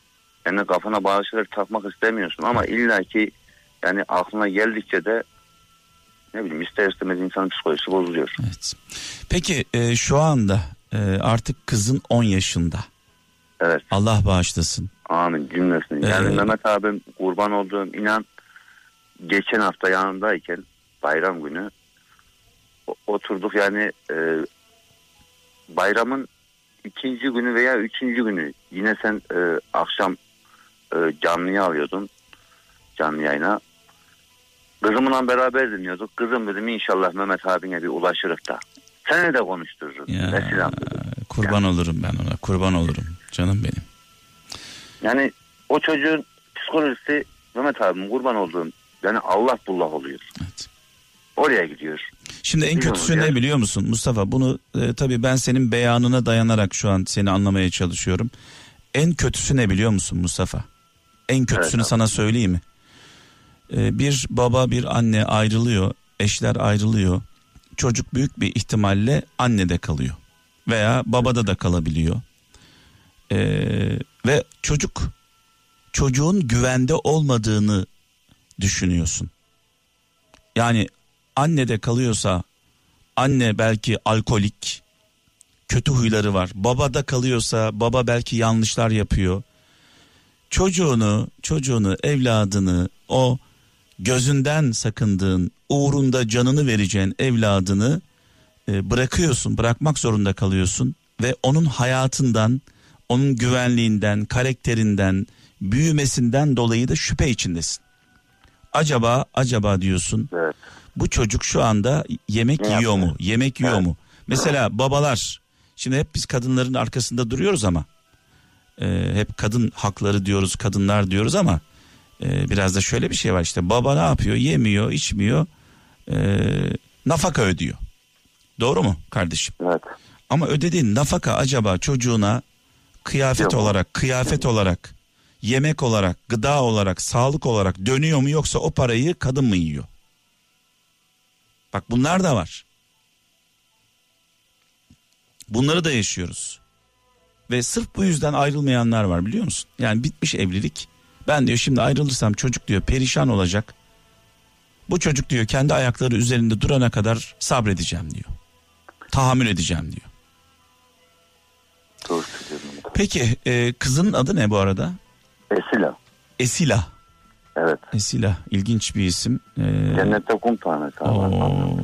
Yani kafana bazı şeyler takmak istemiyorsun ama illaki yani aklına geldikçe de ne bileyim ister istemez insanın psikolojisi bozuluyor. Evet. Peki e, şu anda e, artık kızın 10 yaşında. Evet. Allah bağışlasın. Amin cümlesini. Yani Ee, Mehmet abim kurban olduğum inan geçen hafta yanındayken bayram günü oturduk yani e, bayramın ikinci günü veya üçüncü günü yine sen e, akşam e, canlıya alıyordun canlı yayına. Kızımla beraber dinliyorduk. Kızım dedim inşallah Mehmet abine bir ulaşırız da. Seni de konuştururuz. Ya, kurban olurum ben ona. Kurban olurum. Canım benim. Yani o çocuğun psikolojisi Mehmet abim kurban olduğum yani Allah bullah oluyor. Evet. Oraya gidiyor. Şimdi en kötüsü ne biliyor musun Mustafa? Bunu e, tabii ben senin beyanına dayanarak şu an seni anlamaya çalışıyorum. En kötüsü ne biliyor musun Mustafa? En kötüsünü abi. sana söyleyeyim mi? E, bir baba bir anne ayrılıyor, eşler ayrılıyor. Çocuk büyük bir ihtimalle annede kalıyor veya babada da kalabiliyor. E, ve çocuk çocuğun güvende olmadığını düşünüyorsun. Yani annede kalıyorsa anne belki alkolik, kötü huyları var. Babada kalıyorsa baba belki yanlışlar yapıyor. Çocuğunu, çocuğunu, evladını o gözünden sakındığın, uğrunda canını vereceğin evladını e, bırakıyorsun, bırakmak zorunda kalıyorsun ve onun hayatından, onun güvenliğinden, karakterinden, büyümesinden dolayı da şüphe içindesin. Acaba, acaba diyorsun Evet. bu çocuk şu anda yemek Ne yiyor yapıyor? mu? Yemek yiyor Evet. mu? Mesela babalar şimdi hep biz kadınların arkasında duruyoruz ama e, hep kadın hakları diyoruz, kadınlar diyoruz ama e, biraz da şöyle bir şey var işte baba ne yapıyor? Yemiyor, içmiyor, e, nafaka ödüyor. Doğru mu kardeşim? Evet. Ama ödediğin nafaka acaba çocuğuna kıyafet Yok. olarak, kıyafet olarak, yemek olarak, gıda olarak, sağlık olarak dönüyor mu yoksa o parayı kadın mı yiyor? Bak bunlar da var. Bunları da yaşıyoruz. Ve sırf bu yüzden ayrılmayanlar var biliyor musun? Yani bitmiş evlilik. Ben diyor şimdi ayrılırsam çocuk diyor perişan olacak. Bu çocuk diyor kendi ayakları üzerinde durana kadar sabredeceğim diyor. Tahammül edeceğim diyor. Doğru söylüyorum. Peki e, kızının adı ne bu arada? Esila. Esila. Evet. Esila ilginç bir isim. E, Cennette kum tanesi. oo,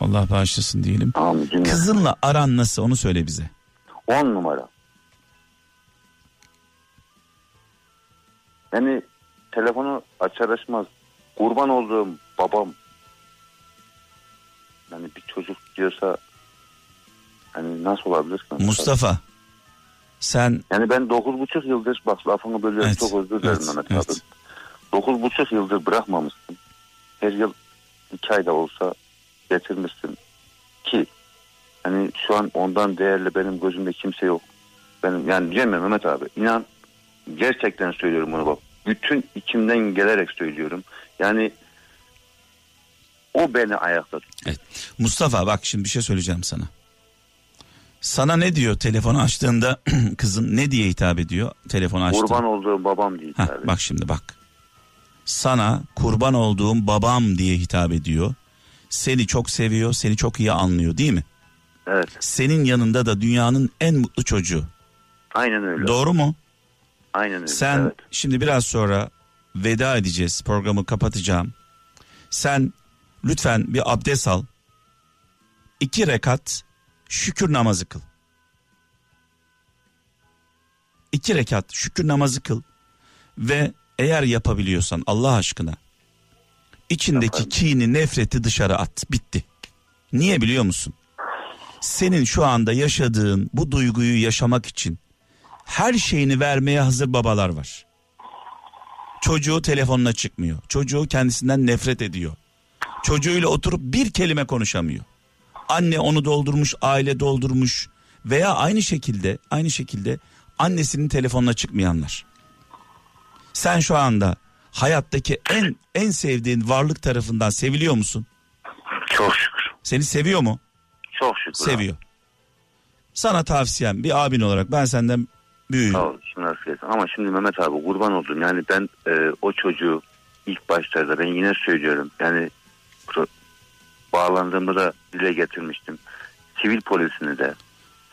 Allah bağışlasın diyelim. Amin. Kızınla aran nasıl onu söyle bize. 10 numara. Yani telefonu açar açmaz kurban olduğum babam yani bir çocuk diyorsa hani nasıl olabilir ki? Mustafa sen Yani ben dokuz buçuk yıldır bak lafını bölüyorum Evet, çok özür dilerim evet, Mehmet evet. abi. Dokuz buçuk yıldır bırakmamışsın. Her yıl iki ayda olsa getirmişsin. Ki hani şu an ondan değerli benim gözümde kimse yok. Benim yani ya Mehmet abi inan gerçekten söylüyorum bunu bak. Bütün içimden gelerek söylüyorum. Yani o beni ayakta tutuyor. Mustafa bak şimdi bir şey söyleyeceğim sana. Sana ne diyor telefonu açtığında kızın ne diye hitap ediyor telefonu açtığında? Kurban olduğum babam değil. Heh, tabii. bak şimdi bak. Sana kurban olduğum babam diye hitap ediyor. Seni çok seviyor, seni çok iyi anlıyor değil mi? Evet Senin yanında da dünyanın en mutlu çocuğu. aynen öyle. Doğru mu? Aynen öyle. Sen evet. şimdi biraz sonra veda edeceğiz. Programı kapatacağım. Sen lütfen bir abdest al. İki rekat şükür namazı kıl. İki rekat şükür namazı kıl. Ve eğer yapabiliyorsan Allah aşkına içindeki kini nefreti dışarı at. Bitti. Niye biliyor musun? Senin şu anda yaşadığın bu duyguyu yaşamak için her şeyini vermeye hazır babalar var. Çocuğu telefonuna çıkmıyor. Çocuğu kendisinden nefret ediyor. Çocuğuyla oturup bir kelime konuşamıyor. Anne onu doldurmuş, aile doldurmuş veya aynı şekilde aynı şekilde annesinin telefonuna çıkmayanlar. Sen şu anda hayattaki en en sevdiğin varlık tarafından seviliyor musun? Çok şükür. Seni seviyor mu? Çok şükür. Seviyor. Sana tavsiyem bir abin olarak ben senden büyüğüm. Sağ ol. Şimdi. Ama şimdi Mehmet abi kurban oldum. Yani ben e, o çocuğu ilk başlarda ben yine söylüyorum. Yani bağlandığımda da dile getirmiştim. Sivil polisini de,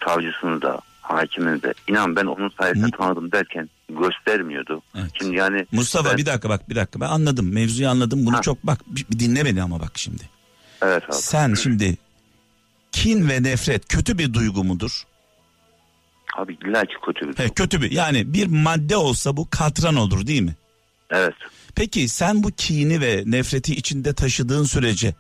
savcısını da, hakimini de. İnan ben onun sayesinde Mu- tanıdım derken göstermiyordu. Evet. Şimdi yani Mustafa ben- bir dakika bak bir dakika ben anladım mevzuyu anladım bunu Ha. çok bak bir, bir dinle beni ama bak şimdi. evet abi. Sen şimdi kin ve nefret kötü bir duygu mudur? Abi illa ki kötü bir He, kötü bir yani bir madde olsa bu katran olur değil mi? Evet. Peki sen bu kini ve nefreti içinde taşıdığın sürece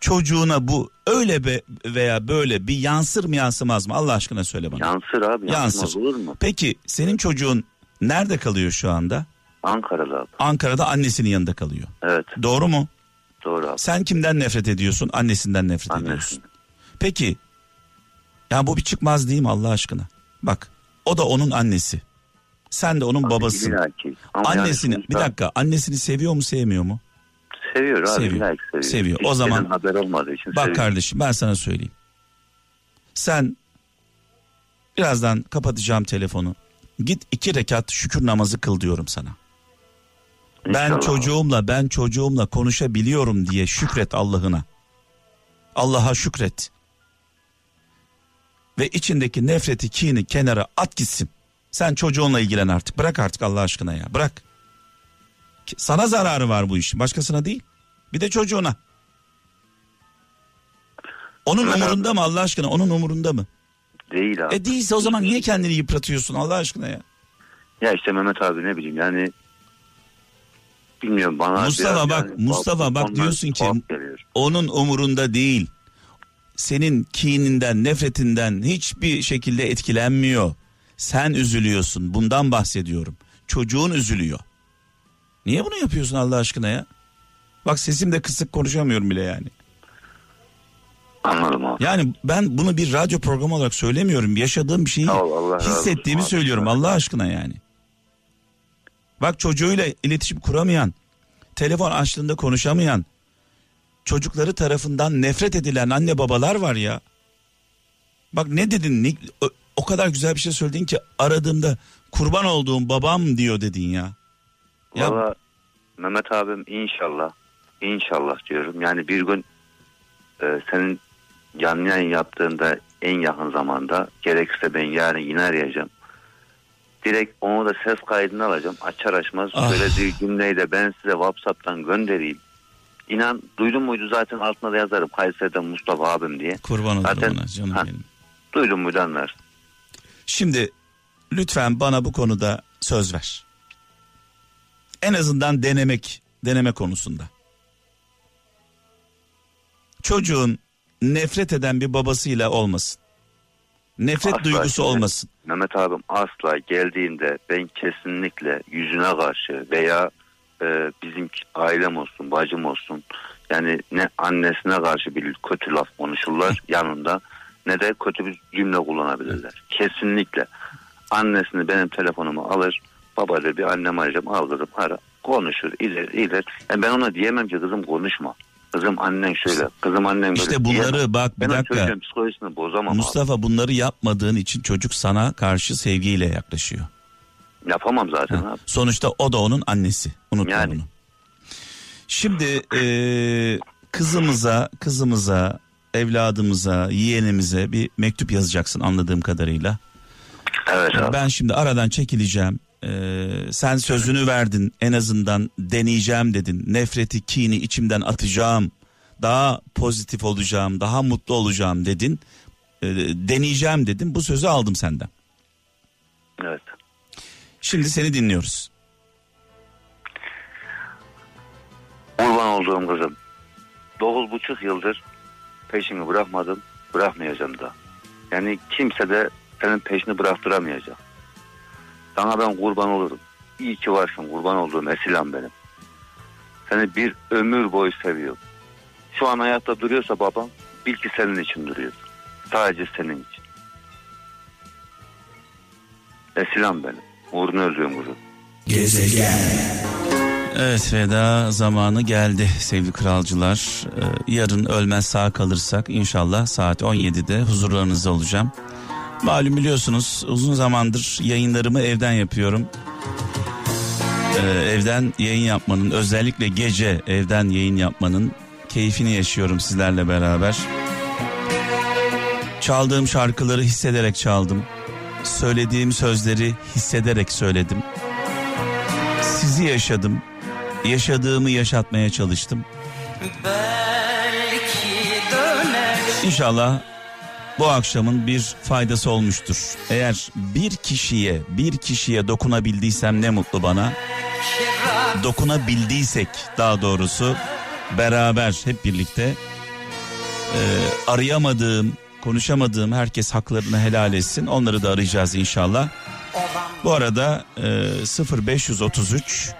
çocuğuna bu öyle be veya böyle bir yansır mı yansımaz mı Allah aşkına söyle bana. Yansır abi. Yansır. Yansır. Olur mu? Peki senin çocuğun nerede kalıyor şu anda? Ankara'da abi. Ankara'da annesinin yanında kalıyor. Evet. Doğru mu? Doğru abi. Sen kimden nefret ediyorsun? Annesinden nefret ediyorsun. Annesi. Peki ya bu bir çıkmaz değil mi Allah aşkına? Bak o da onun annesi. Sen de onun. Ama yani Annesini sonuçta bir dakika annesini seviyor mu sevmiyor mu? Seviyor abi. Seviyor. seviyor. Seviyor. O zaman- haber olmadığı için Bak seviyor. kardeşim ben sana söyleyeyim. Sen birazdan kapatacağım telefonu. Git iki rekat şükür namazı kıl diyorum sana. Ben İnşallah. çocuğumla ben çocuğumla konuşabiliyorum diye şükret Allah'ına. Allah'a şükret. Ve içindeki nefreti, kini kenara at gitsin. Sen çocuğunla ilgilen artık. Bırak artık Allah aşkına ya. Bırak. Sana zararı var bu işin. Başkasına değil. Bir de çocuğuna. Onun umurunda mı Allah aşkına? Onun umurunda mı? Değil abi. E değilse o zaman niye kendini yıpratıyorsun Allah aşkına ya? Ya işte Mehmet abi ne bileyim yani bilmiyorum bana Mustafa bak, yani Mustafa bak diyorsun ki-. Onun umurunda değil. Senin kininden, nefretinden hiçbir şekilde etkilenmiyor. Sen üzülüyorsun. Bundan bahsediyorum. Çocuğun üzülüyor. Niye bunu yapıyorsun Allah aşkına ya? Bak sesim de kısık konuşamıyorum bile yani. Anladım abi. Yani ben bunu bir radyo programı olarak söylemiyorum. Yaşadığım bir şeyi Allah hissettiğimi abi. söylüyorum Allah aşkına yani. Bak çocuğuyla iletişim kuramayan, telefon açtığında konuşamayan, çocukları tarafından nefret edilen anne babalar var ya. Bak ne dedin? O, o kadar güzel bir şey söyledin ki aradığımda kurban olduğum babam diyor dedin ya. Ya Valla Mehmet abim inşallah inşallah diyorum. Yani bir gün e, senin canlı yayın yaptığında en yakın zamanda gerekirse ben yarın yine arayacağım. Direkt onu da ses kaydını alacağım. Açar açmaz Ah. söylediği cümleyi de ben size Whatsapp'tan göndereyim. İnan duydun muydu zaten altına da yazarım. Kayseri'den Mustafa abim diye. kurban olurum Zaten- ona canım Ha. benim. Duydun muydu anlarsın. Şimdi lütfen bana bu konuda söz ver. En azından denemek, deneme konusunda. Çocuğun nefret eden bir babasıyla olmasın. Nefret Asla duygusu şimdi- olmasın. Mehmet abim asla geldiğinde ben kesinlikle yüzüne karşı veya e, bizim ailem olsun, bacım olsun yani ne annesine karşı bir kötü laf konuşurlar yanında ne de kötü bir cümle kullanabilirler. Kesinlikle. Annesini benim telefonumu alır, baba der bir annem arayacağım al kızım ara konuşur iler iler. Yani ben ona diyemem ki kızım konuşma. Kızım annen şöyle, kızım annen böyle. İşte bunları diyemem. bak bir ben dakika. psikolojisini bozamam abi. Mustafa bunları yapmadığın için çocuk sana karşı sevgiyle yaklaşıyor. Yapamam zaten Ha, abi. Sonuçta o da onun annesi. Unutma Yani. bunu. Şimdi eee, kızımıza, kızımıza, evladımıza, yeğenimize bir mektup yazacaksın anladığım kadarıyla. Evet abi. Ben şimdi aradan çekileceğim. Ee, sen sözünü verdin en azından deneyeceğim dedin. Nefreti, kini içimden atacağım. Daha pozitif olacağım, daha mutlu olacağım dedin. Ee, deneyeceğim dedin. Bu sözü aldım senden. Evet. Şimdi seni dinliyoruz. Kurban olduğum kızım. Dokuz buçuk yıldır peşini bırakmadım. Bırakmayacağım da. Yani kimse de senin peşini bıraktıramayacak. Sana ben kurban olurum. İyi ki varsın kurban olduğum esilam benim. Seni bir ömür boyu seviyorum. Şu an hayatta duruyorsa babam bil ki senin için duruyor. Sadece senin için. Esilam benim. Uğrunu öldüğüm kuzum. Evet veda zamanı geldi sevgili kralcılar. Ee, yarın ölmez sağ kalırsak inşallah saat 17'de huzurlarınızda olacağım. Malum biliyorsunuz uzun zamandır yayınlarımı evden yapıyorum. Ee, evden yayın yapmanın özellikle gece evden yayın yapmanın keyfini yaşıyorum sizlerle beraber. Çaldığım şarkıları hissederek çaldım. Söylediğim sözleri hissederek söyledim. Sizi yaşadım. Yaşadığımı yaşatmaya çalıştım. İnşallah bu akşamın bir faydası olmuştur. Eğer bir kişiye, bir kişiye dokunabildiysem ne mutlu bana. dokunabildiysek daha doğrusu beraber hep birlikte e, arayamadığım, konuşamadığım herkes haklarını helal etsin. Onları da arayacağız inşallah. Bu arada e, 0533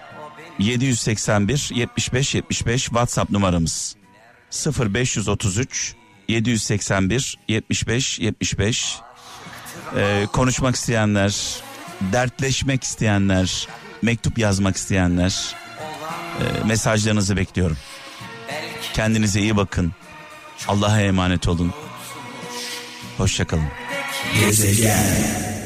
781 75 75 WhatsApp numaramız. 0533 781 75 75 ee, konuşmak isteyenler, dertleşmek isteyenler, mektup yazmak isteyenler e, mesajlarınızı bekliyorum. Kendinize iyi bakın. Allah'a emanet olun. Hoşçakalın. Gezegen